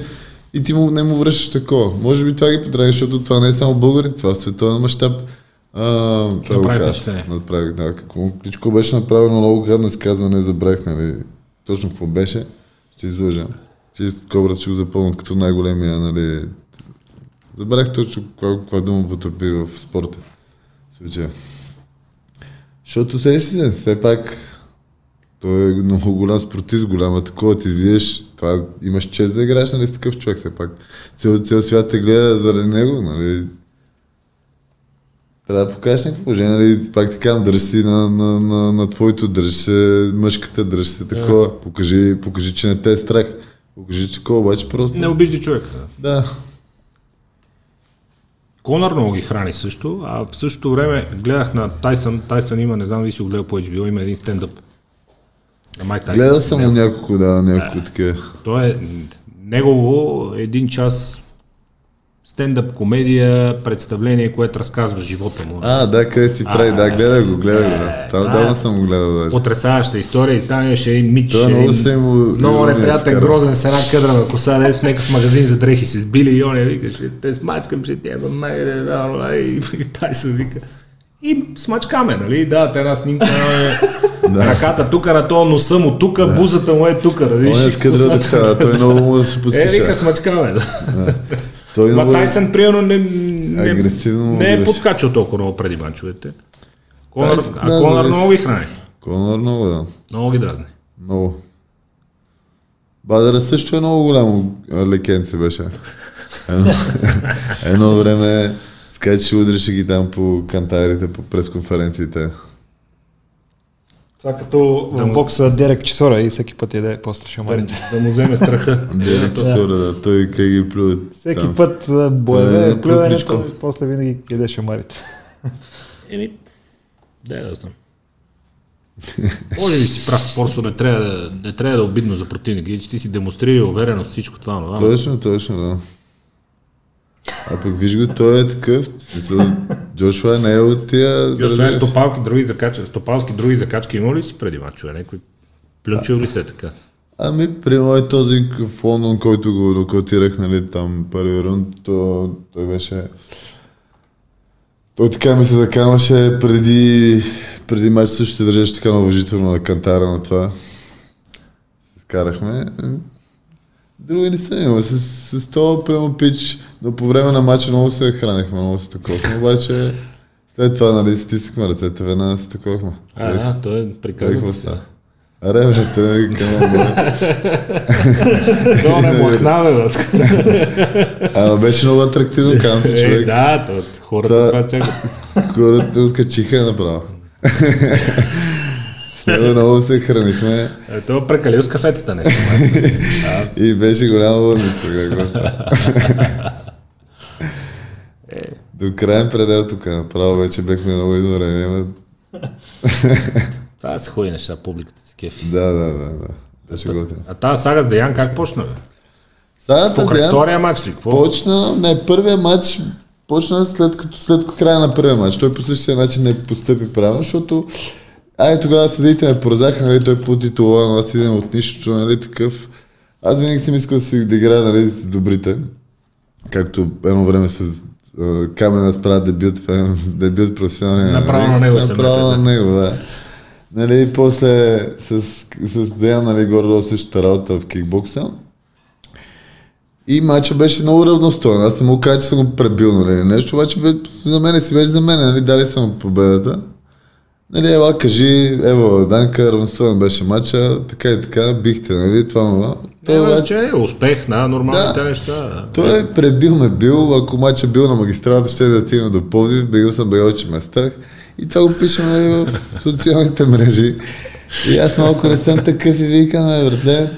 и ти му, не му връщаш такова. Може би това ги подрази, защото това не е само българите, това е световен мащаб. Направи впечатление. Направи, да, какво, Кличко беше направено много гадно изказване, забравих, нали, точно какво беше, ще излъжа. Че кобрата ще го запълнат като най-големия, нали, забравих точно каква, каква дума потърпи в спорта. Случая. Защото сещаш се, все пак той е много голям спортист, голяма такова, ти излизаш, това имаш чест да играеш нали, с такъв човек, все пак. Цел, цел свят те гледа заради него, нали. Трябва да покажеш някакво положение, нали, пак ти казвам, дръж си на, на, на, на твоето, дръж се мъжката, дръж се такова, покажи, покажи, че не те е страх, такова, обаче просто... Не обижда човек. Да. Да, Конър много ги храни също, а в същото време гледах на Тайсън. Тайсън има, не знам дали си го гледал по HBO, има един стендъп. На Майк Тайсън. гледал съм му няколко, да, няколко такива. Той е негово един час стендъп комедия, представление, което разказва живота му. А, да, къде си прави, да, гледах го, гледах го, да. Там да. давно съм го гледал даже. Потресаваща история и там имаше един мич, Той много се му... много неприятен, грозен с една къдрава коса, дето в някакъв магазин за дрехи се сбили и он я вика, ще те смачкам, ще ти еба май, да, да, да, и [LAUGHS] тай се вика. И смачкаме, нали? Да, една снимка е [LAUGHS] ръката тук, на то носа му тук, бузата му е тук, нали? Он е с той много му да се Е, пуска вика, смачкаме, да. Той Ма много... Тайсън, примерно, не, не, Агресивно не е гледаш. подкачал толкова много преди манчовете. Конър, Тайсън, а да, Конър зависи. много ги храни. Конор много, да. Много ги дразни. Много. Бадъра също е много голямо лекенце беше. Едно, [LAUGHS] едно време скача, че удреше ги там по кантарите, по пресконференциите. Това като в бокса Дерек Чесора и всеки път яде после шамарите. Да му вземе страха. [LAUGHS] Дерек Чесора, да. Той как ги плюят Всеки там. път боеве, плюването, после винаги яде шамарите. [LAUGHS] Еми, да, да знам. [LAUGHS] Може би си прав, просто не трябва да, не трябва да е обидно за противника, че ти си демонстрира увереност всичко това, но Точно, точно, да. А пък виж го, той е такъв. Джошуа не е от тия... Освен разбираш. стопалки, други закачки, стопалски други закачки, има ли си преди мачове? Някой плюнчил ли се е така? Ами, примерно е този Лондон, който го нокаутирах, нали, там първи рунд, то, той беше... Той така ми се закамаше преди, преди матч също държеше така уважително на кантара на това. Се скарахме. Други не са имали. С, с това прямо пич, но по време на матча много се хранихме, много се таковахме, обаче след това, нали, стиснахме ръцете, веднага се таковахме. А, да, той е се. става? Аре, [LAUGHS] бе, не към То не махна, бе. Ама беше много атрактивно, казвам ти, Е, човек. да, то, хората Та- това чакат. Хората откачиха направо. [LAUGHS] Него много се хранихме Е, той е прекалил с кафетата нещо. [LAUGHS] и беше голяма. Какво става? До крайен предел тук, направо вече бехме много изморени. Това са хубави неща, публиката си кефи. Да, да, да, да. Беше готино. А тази сага с Деян как почна, бе? Сагата Покрай Диан втория матч ли? Какво? почна, не, първия матч почна след като след края на първия матч. Той по същия начин не постъпи правилно, защото Ай, тогава съдите ме поразяха, нали, той титула, но аз идем от нищо, нали, такъв. Аз винаги съм искал да си да играя, нали, с добрите. Както едно време с Камена справя дебют, [LAUGHS] дебют професионален. Направо на него се Направо на него, да. Нали, после с, с Деян, нали, горе същата работа в кикбокса. И матча беше много равностоен. Аз не му кажа, че съм го пребил, нали, нещо, обаче бе, за мен си беше за мен, нали, дали съм победата. Нали, ела, кажи, ево, Данка, равностоен беше матча, така и така, бихте, нали, това, това. Той обаче е успех на нормалните Да. неща. Той е пребил ме бил, ако матча бил на магистралата, ще да отидем до Пловдив, бегал съм бегал, че ме страх. И това го пишем нали, в социалните мрежи. И аз малко не съм такъв и викам, братле,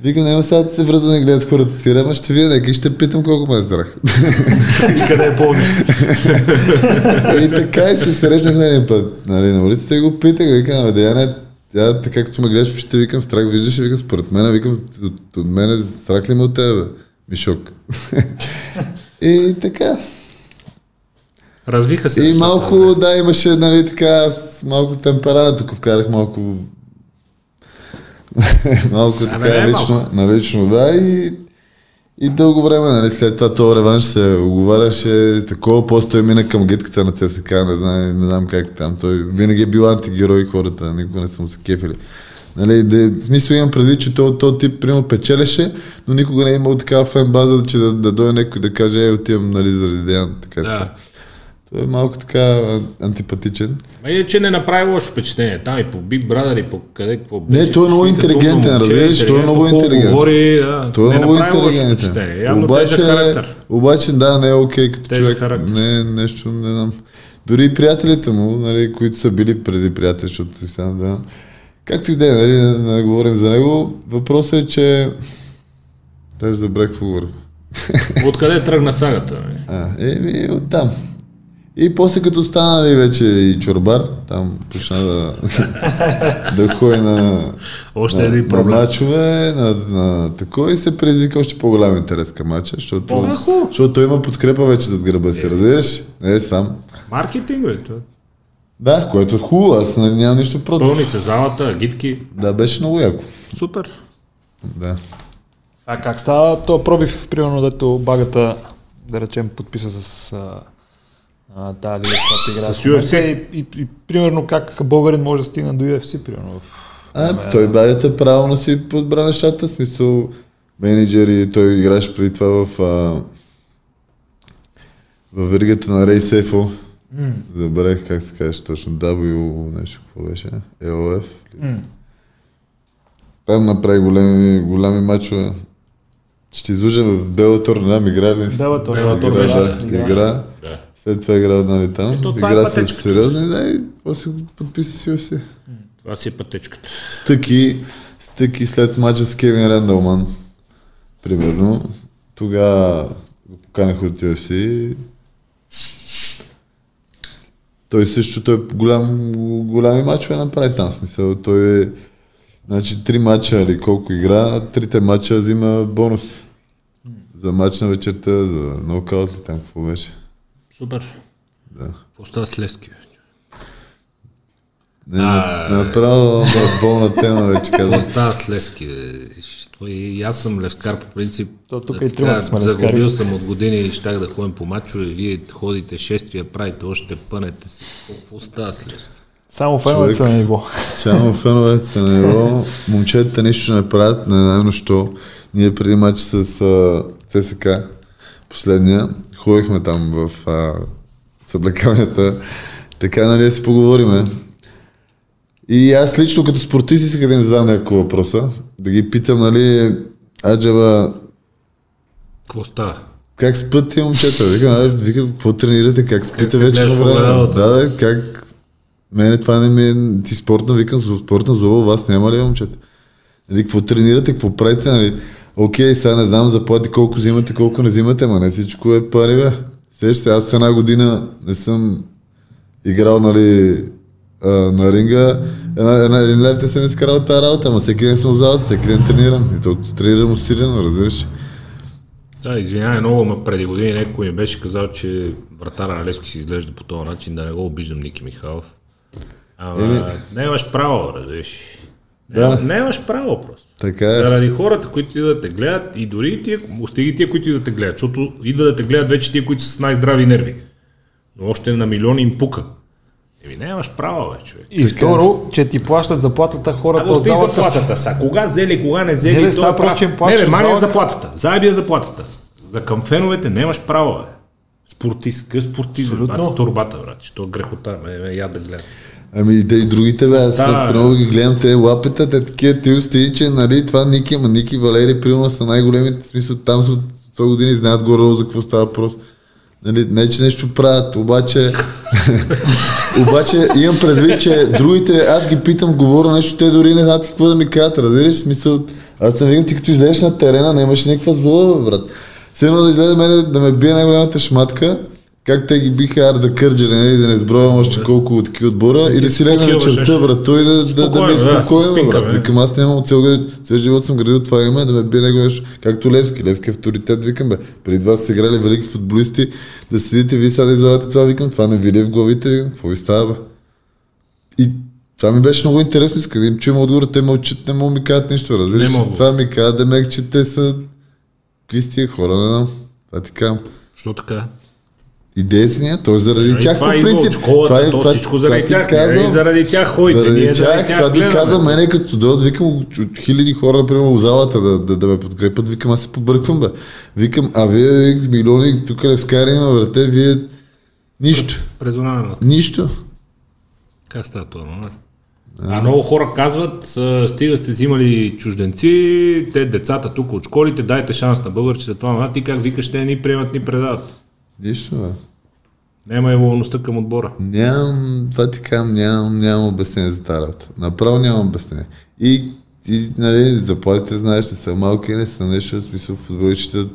Викам, няма сега да се връзвам и гледат хората си, ама ще видя нека и ще питам колко ме е страх. И къде е Пловдив? и така и се срещнахме един път, нали, на улицата и го питах, викам, да я не, тя, така както ме гледаш, ще викам страх, виждаш ли, викам, според мен, викам, от, от мен страх ли ме от тебе, бе? Мишок. и така. Развиха се. И малко, да, имаше, нали, така, малко темперамент, тук вкарах малко [LAUGHS] малко не така, е лично, малко. налично, да, и, и дълго време, нали, след това този реванш се оговаряше такова, после той мина към гитката на ЦСК, не знам, не знам как там, той винаги е бил антигерой хората, никога не съм се кефили. Нали, в смисъл имам преди, че този, този тип, примерно, печелеше, но никога не е имал такава фен база, че да, да дойде някой да каже, е, отивам, нали, заради Деян, така. Да. Той е малко така а, антипатичен. Ма иначе не направи лошо впечатление. Там и по Big Brother и по къде какво беше. той е много интелигентен, разбираш, той е много интелигентен. Говори, да, Той е не много интелигентен. Явно Обаче, характер. обаче, да, не е окей като Тежък човек. характер. Не е нещо, не знам. Дори и приятелите му, нали, които са били преди приятели, защото сега, да. Както и да е, нали, не, не говорим за него. Въпросът е, че... Даже забрах какво говоря. Откъде тръгна сагата? нали? А, еми, оттам. И после като стана нали, вече и чорбар, там почна да, [LAUGHS] да ходи на, Още на, един на мачове, на, на такова и се предизвика още по-голям интерес към мача, защото, е хубаво. защото той има подкрепа вече зад гърба си, разбираш? Не е сам. Маркетинг, бе. това. Да, което е хубаво, аз нали, нямам нищо против. Пълни се залата, гидки. Да, беше много яко. Супер. Да. А как става то пробив, примерно, дето багата, да речем, подписа с а, а, тази лига, която играе С в UFC? И, и, и, примерно как българин може да стигне до UFC, примерно. В... А, той багата правилно си подбра нещата, в смисъл менеджери, той играеше преди това в, а, в веригата на Рей Сейфо. Забравих как се казваше точно, W нещо, какво беше? EOF. ли? Там направи големи, големи мачове. Ще излужа в Белатор, не знам, игра ли? Белатор, Белатор игра, да, да. игра. След това игра нали, там. Ето, това е игра с пътечката. сериозни, да, и после го подписа си UFC. Това си е пътечката. Стъки, стъки след мача с Кевин Рендълман, примерно. Тогава го поканах от UFC. Той също, той голям, голями мачове направи там. Смисъл, той е, значи, три мача или колко игра, трите мача взима бонус. За мач на вечерта, за нокаут ли там, какво беше. Супер. Да. Какво става с Лески? бе? Не, А, направо да, болна тема вече Какво казвам. става с? Той, и аз съм лескар по принцип. То тук Да, и тримата сме лескари. Загубил съм от години и щях да ходим по мачове. Вие ходите шествия, правите още пънете си. Какво става с Лески? Само феновете са на ниво. Само феновете са на ниво. Момчетата нищо не правят, не знам що. Ние преди матч с а, ЦСК, последния, ходихме там в а, съблекалнята. Така, нали, да си поговориме. И аз лично като спортист исках да им задам няколко въпроса. Да ги питам, нали, Аджаба, Какво става? как спят тия момчета? Викам, а, викам, какво тренирате, как спите вече на време? Да, бе, как... Мене това не ми е... Ти спортна, викам, спортна зоба, вас няма ли момчета? Нали, какво тренирате, какво правите, нали? Окей, сега не знам заплати колко взимате, колко не взимате, ма не всичко е пари, бе. Сещаш се, аз една година не съм играл, нали, а, на ринга, една, една, един лев те съм изкарал тази работа, ама всеки ден съм в залата, всеки ден тренирам. И то тренирам усилено, разбираш. Да, извинявай много, но преди години някой ми беше казал, че вратара на Лески си изглежда по този начин, да не го обиждам Ники Михайлов. Ама Еми- не имаш право, разбираш. Да. Не, имаш право просто. Така е. Заради хората, които идват да те гледат и дори тия, остиги тия, които идват да те гледат, защото идват да те гледат вече тия, които са с най-здрави нерви. Но още на милиони им пука. Еми, нямаш право, бе, човек. И второ, че ти плащат заплатата хората Абе, от залата. заплатата са. Кога взели, кога не взели, Не, е прав. Не, бе, мания залата. заплатата. Заебия заплатата. За към феновете нямаш право, бе. Спортист, къс спортист, бе, Абсолютно. бати турбата, брат, че то е грехота, ме, ме, я да гледам. Ами и, да, и другите, бе, аз Да. ги гледам, те лапета, те такива ти усти, че нали, това Ники, ама Ники Валери, примерно са най-големите, смисъл там са от 100 години, знаят горе за какво става въпрос. Нали, не, че нещо правят, обаче, [LAUGHS] обаче имам предвид, че другите, аз ги питам, говоря нещо, те дори не знаят какво да ми кажат, разбираш, смисъл, аз съм викам, ти като излезеш на терена, нямаш никаква злоба, брат. Все едно да излезе мене, да ме бие най-голямата шматка, как те ги биха Арда Кърджали, нали, да не сброявам още колко от такива отбора и да си легна черта, брат, той да, да, да, да е да, с спинка, брат. Викам, аз нямам цел, цел живот съм градил това име, да ме бие него нещо, както Левски. Левски е авторитет, викам, бе. Преди това са играли велики футболисти, да седите вие сега да излагате това, викам, това не видя в главите, какво ви става, бе? И това ми беше много интересно, иска да им чуем отговор, те мълчат, не могат да ми кажат нищо, разбираш. Не. Това ми казва, Демек, че те са какви хора, не знам. Това ти казвам. Що така? Идея си няма, то е заради Нали, тях това по принцип. школата, е- то това- всичко заради това тях. казвам. Нали, заради тях ходите. Заради ние тях, това ти казвам, мене като дойдат, викам хиляди хора, например, в залата да, да, да ме подкрепят, викам, аз се побърквам, бе. Викам, а вие милиони, тук Левскари има, брате, вие нищо, Резонанно. нищо. Как става това, нали? А много хора казват, а, стига сте взимали чужденци, те децата тук от школите, дайте шанс на българчета, това, това. Ти как викаш, те ни приемат, ни предават. Нищо, бе. Няма еволността към отбора. Нямам, това ти казвам, нямам, нямам обяснение за тази работа. Направо нямам обяснение. И, и нали, заплатите, знаеш, не са малки, не са нещо, в смисъл, футболистите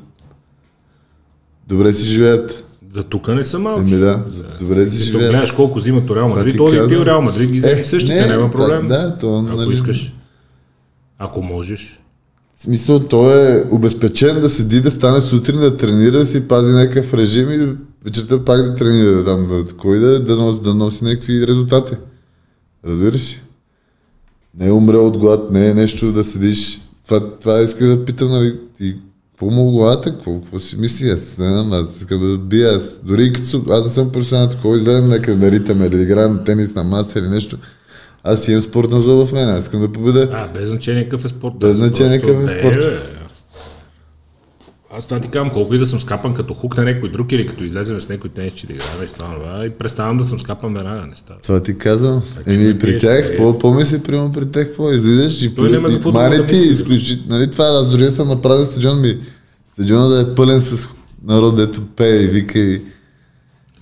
добре си живеят. За тук не са малки. Еми да, добре си живеят. гледаш колко взимат Реал Мадрид, то и ти. Реал Мадрид ги вземи същите, не, няма проблем. Да, то, Ако нали, искаш. Ако можеш. В смисъл, той е обезпечен да седи, да стане сутрин, да тренира, да си пази някакъв режим и вечерта пак да тренира, там, да, такова и да, да, носи, да носи някакви резултати. Разбираш ли? Не е умрел от глад, не е нещо да седиш. Това, това иска да питам, нали, ти какво му в главата, какво, какво си мисли, аз не знам, аз искам да бия, аз, дори и като аз не съм професионал, такова изгледам някъде да ритаме или да играя на тенис на маса или нещо, аз имам спортна зоба в мен, аз искам да победа. А, без значение какъв е спорт. Без значение какъв е не, спорт. бе. Аз това ти казвам, колко и да съм скапан като хук на някой друг или като излезем с някой тенис, да играем и това, и представям да съм скапан веднага, не става. Това ти казвам. Еми при биеш, тях, бе. по, помисли, примерно при тях, какво излизаш и Той друго мани да ти изключително. Нали това, аз дори съм на празен стадион ми. Стадиона да е пълен с народ, дето пее и вика и,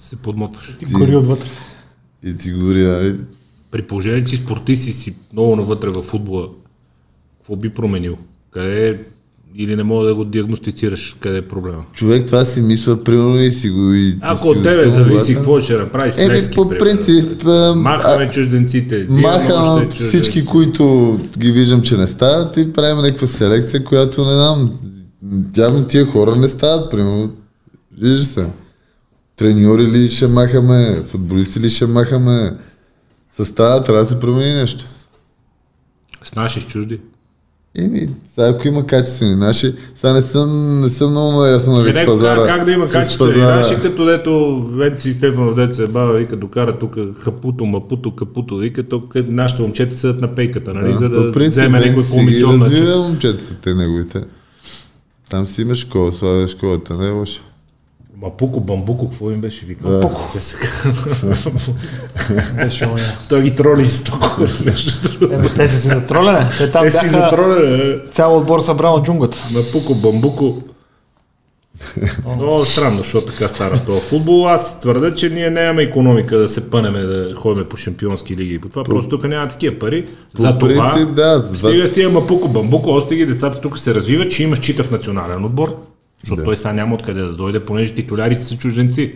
Се подмотваш. Ти гори отвътре. и ти гори. Нали? При положение, че си спортист и си много навътре в футбола, какво би променил? Къде е, или не мога да го диагностицираш, къде е проблема? Човек това си мисля, примерно и си го и Ако от тебе зависи какво ще направиш Еми, Левски, по принцип, а, Махаме чужденците. взимаме Махам още чужденци. всички, които ги виждам, че не стават и правим някаква селекция, която не знам. Явно тия хора не стават, примерно. Вижда се. Треньори ли ще махаме, футболисти ли ще махаме. Състава трябва да се промени нещо. С наши с чужди. Еми, сега ако има качествени наши, сега не съм, не съм много ясно нали, Е, пазара. как, да има качествени пазара. наши, като дето Венци Стефанов дете се бава, вика, докара тук хапуто, мапуто, капуто, вика, тук нашите момчета седат на пейката, нали, за да принцип, вземе Венци някой си ги комисион на развива момчетата, те неговите. Там си има школа, слава школата, не е лошо. Мапуко, бамбуко, какво им беше викал? Да. Пуко. Беше оня. Той ги троли жестоко. [LAUGHS] Емо, те са си за тролене. Те там Те си бяха затроля. цял отбор събран от джунглата. Мапуко, бамбуко. Много странно, защото така стана с този футбол. Аз твърда, че ние нямаме економика да се пънеме да ходим по шампионски лиги. По това просто тук няма такива пари. За това, принцип, да, за- стига с тия мапуко, бамбуко, остиги децата тук се развиват, че има счита в национален отбор. Защото той сега няма откъде да дойде, понеже титулярите са чужденци.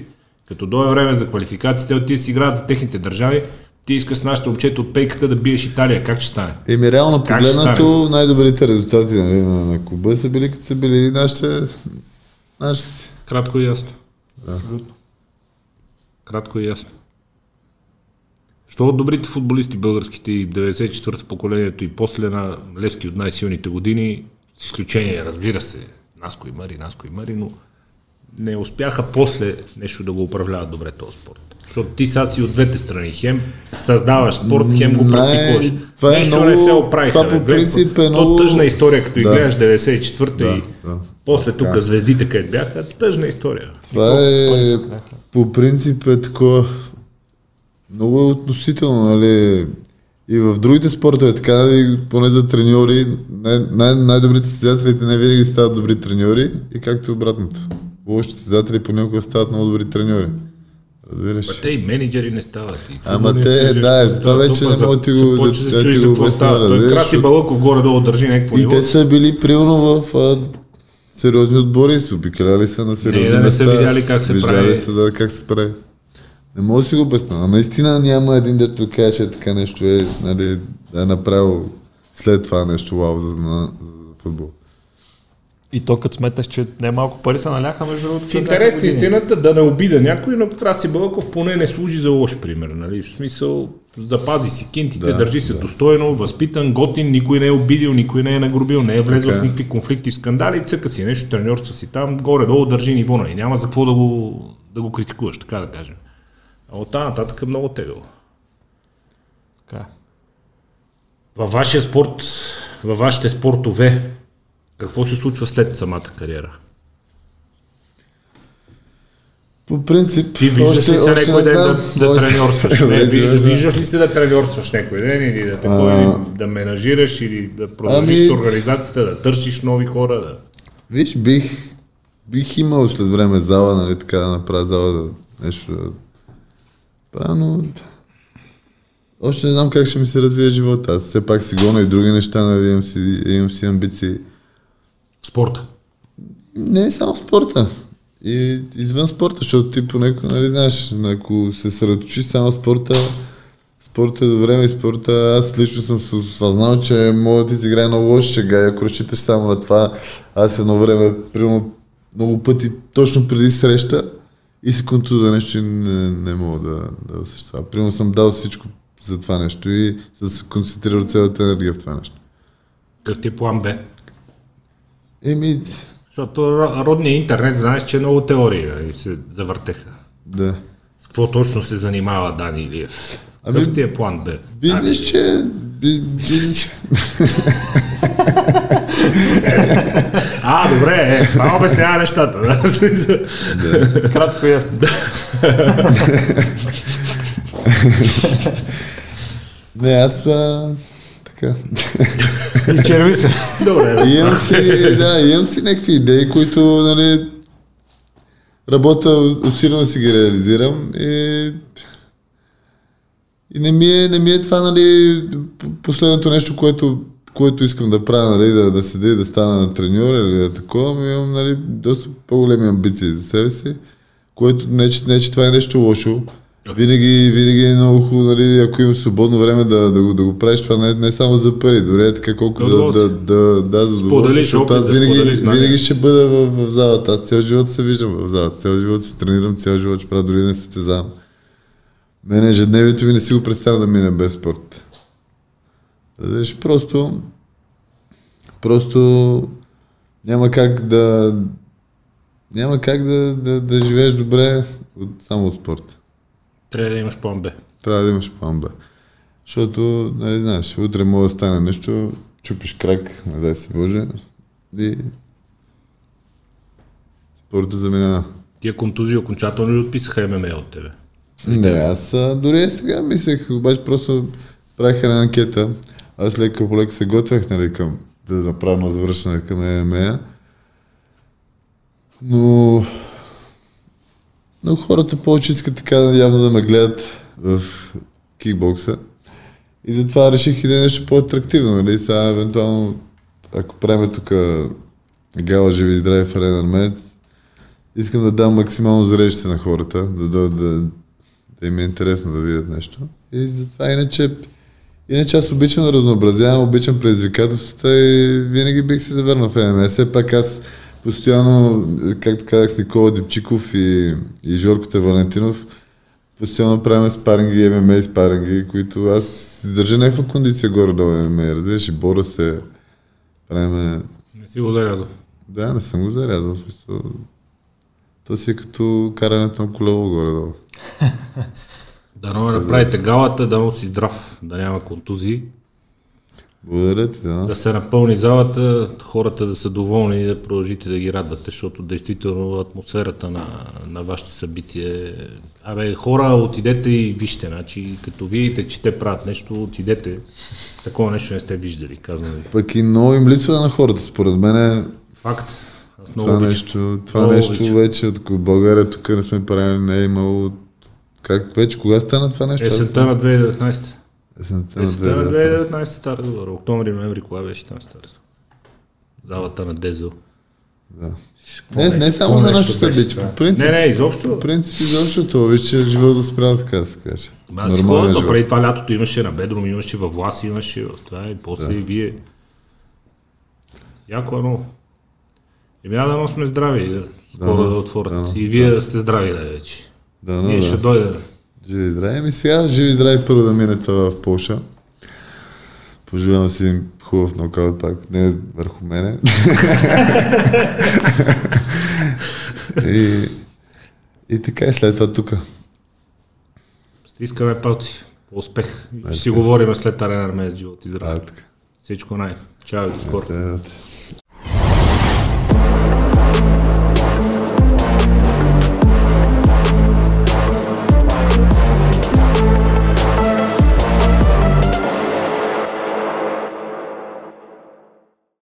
Като дойде време за квалификациите, от тия си играят за техните държави, ти искаш с нашите момчета от пейката да биеш Италия. Как ще стане? Еми реално погледнато най-добрите резултати нали, на, на клуба са били като са били нашите, нашите. Кратко и ясно. Абсолютно. Кратко и ясно. Що от добрите футболисти, българските и 94-то поколението и после на Левски от най-силните години, с изключение, разбира се, Наско и Мари, Наско и Мари, но не успяха после нещо да го управляват добре този спорт. Защото ти сега си от двете страни. Хем създаваш спорт, хем го Не, практикуваш. това е Нещо много- не се оправиха. това по принцип е то много- тъжна история, като Да. и гледаш 94-та и да. после тук звездите където бяха, тъжна история. Това е, по принцип е такова, много е относително, нали, и в другите спортове, така, нали, поне за треньори, най- най- най-добрите състезателите не винаги стават добри треньори и както и обратното. Лошите състезатели понякога стават много добри треньори. Разбираш? Ма те и менеджери не стават. И Ама те, менеджери да, не за това вече не мога ти го- да- да да ти го обясня. Той Краси Балъков горе-долу държи някакво И ниво. те са били примерно в а, сериозни отбори, се обикаляли са на сериозни да не са видяли как се виждали прави. Са, да, как се прави. Не мога да си го обясня. А наистина няма един дето каже, така нещо е, нали, да е направил след това нещо вау за, на, за футбол. И то като сметнеш, че не малко пари се наляха между другото. В интерес на истината да не обида някой, но Краси Бълков поне не служи за лош пример. Нали? В смисъл, запази си кинтите, Да, държи се достойно, възпитан, готин, никой не е обидил, никой не е нагрубил, не е влезъл Така в е. никакви конфликти, скандали, цъка си нещо, треньорства си там, горе-долу държи ниво, нали? няма за какво да го, да го критикуваш, така да кажем. А от тази нататък е много тегаво. Така. Във вашия спорт, във вашите спортове, какво се случва след самата кариера? По принцип, Ти виждаш ли се още някой ден да, да Още- треньорстваш? [LAUGHS] Не, виждаш, виждаш ли се да треньорстваш някой ден или да, такова, А. да менажираш или да продължиш Ами- с организацията, да търсиш нови хора? Да... Виж, бих, бих имал след време зала, нали, така да направя зала да нещо да правя, но още не знам как ще ми се развие живота. Аз все пак си гоня и други неща, нали, имам си, имам си амбиции. Спорта. Не е само спорта. И извън спорта, защото ти понеко, нали, знаеш, ако се съсредоточи само спорта, спорта е до време и спорта, аз лично съм се осъзнал, че мога да ти си играе много лоша шега и ако разчиташ само на това, аз едно време, примерно, много пъти, точно преди среща и секунду за нещо и не, не мога да, да осъществя. Примерно съм дал всичко за това нещо и се концентрирал цялата енергия в това нещо. Какъв ти е план Б? Еми, Защото ро- родният интернет, знаеш, че е много теории нали, се завъртеха. да. С какво точно се занимава Дани Илиев? Ами- Какъв ти е план Б? Бизнес, че... би- Бизнес, [LAUGHS] А, добре, е, това обяснява нещата. [LAUGHS] Да? Кратко и ясно. Не, аз а, така. И черви се. добре, И имам си, да, имам си някакви идеи, които, нали, работа усилено си ги реализирам и, и не, ми е, не ми е това, нали, последното нещо, което, което искам да правя, нали, да, да седя и да стана на треньор или да такова, ами имам, нали, доста по-големи амбиции за себе си, което не, че, не, че това е нещо лошо. Винаги, винаги е много хубаво, нали, ако имаш свободно време да, да, го, да го правиш, това не, не само за пари, дори е така колко да, да, да, да, за удоволствие, Споделиш защото аз винаги, винаги ще бъда в, в залата. Аз цял живот се виждам в залата, цял живот ще тренирам, цял живот ще правя, дори не състезавам. Мене ежедневието ми не си го представя да мине без спорт. Разбираш, просто просто няма как да няма как да, да, да живееш добре от, само от спорт. Трябва да имаш план Б. Трябва да имаш план Б. Защото, нали знаеш, утре може да стане нещо, чупиш крак, не дай си Боже, и спорта заминава. Тия контузии окончателно ли отписаха ММА от тебе? Не, аз дори сега мислех, обаче просто правих една анкета. Аз лека по лека се готвях, нали, към да направя едно завършване към ММА. Но, но хората повече искат така явно да ме гледат в кикбокса. И затова реших и да е нещо по-атрактивно, нали? Сега, евентуално, ако правим тук гала живи здрави в Арена Армеец, искам да дам максимално зрелище на хората, да, да, да, да им е интересно да видят нещо. И затова иначе, иначе аз обичам да разнообразявам, обичам предизвикателствата и винаги бих се завърнал в ММА. Все пак аз постоянно, както казах с Никола Дипчиков и, и Жорката Валентинов, постоянно правим спаринги, ММА спаринги, които аз си държа някаква кондиция горе-долу ММА, разбираш, и боря се, правим... Не си го зарязал. Да, не съм го зарязал, в смисъл... То си е като карането на колело горе-долу. [LAUGHS] Да не направите галата, да си здрав, да няма контузии, Благодаря ти, да. да се напълни залата, хората да са доволни и да продължите да ги радвате, защото действително атмосферата на, на вашите събития е... Абе, хора, отидете и вижте, значи, като видите, че те правят нещо, отидете. Такова нещо не сте виждали, казвам ви. Пък и много им липсва на хората, според мен е Факт. Аз много това обичам. нещо, това Много нещо обичам. вече от България тук не сме правили, не е имало как вече, кога стана това нещо? Есента на 2019. Есента на Есента на 2019. 2019 старта. Октомври, ноември, кога беше там старта? Залата на Дезо. Да. Какво Не, не само за нашето събитие, по принцип. Не, не, изобщо. В принцип, изобщо това, виж, че живота да спрява така да се каже. Аз си ходя, но преди това лятото имаше на Бедром, имаше във Влас, имаше в това и после и вие. Яко е много. Еми, да, сме здрави, и да, скоро да, да, отворят. да, и вие да сте здрави, да. Да, Ние но, ще да. дойдем. Живи и здрави. Ами сега, живи и здрави първо да мине това в Полша. Пожелавам си един хубав нокаут пак, не върху мене. [LAUGHS] и, и така и след това тук. Стискаме палци. Успех. Ще си говорим след арена армеец живот и здраве. Всичко най. Чао, до скоро. Да, да.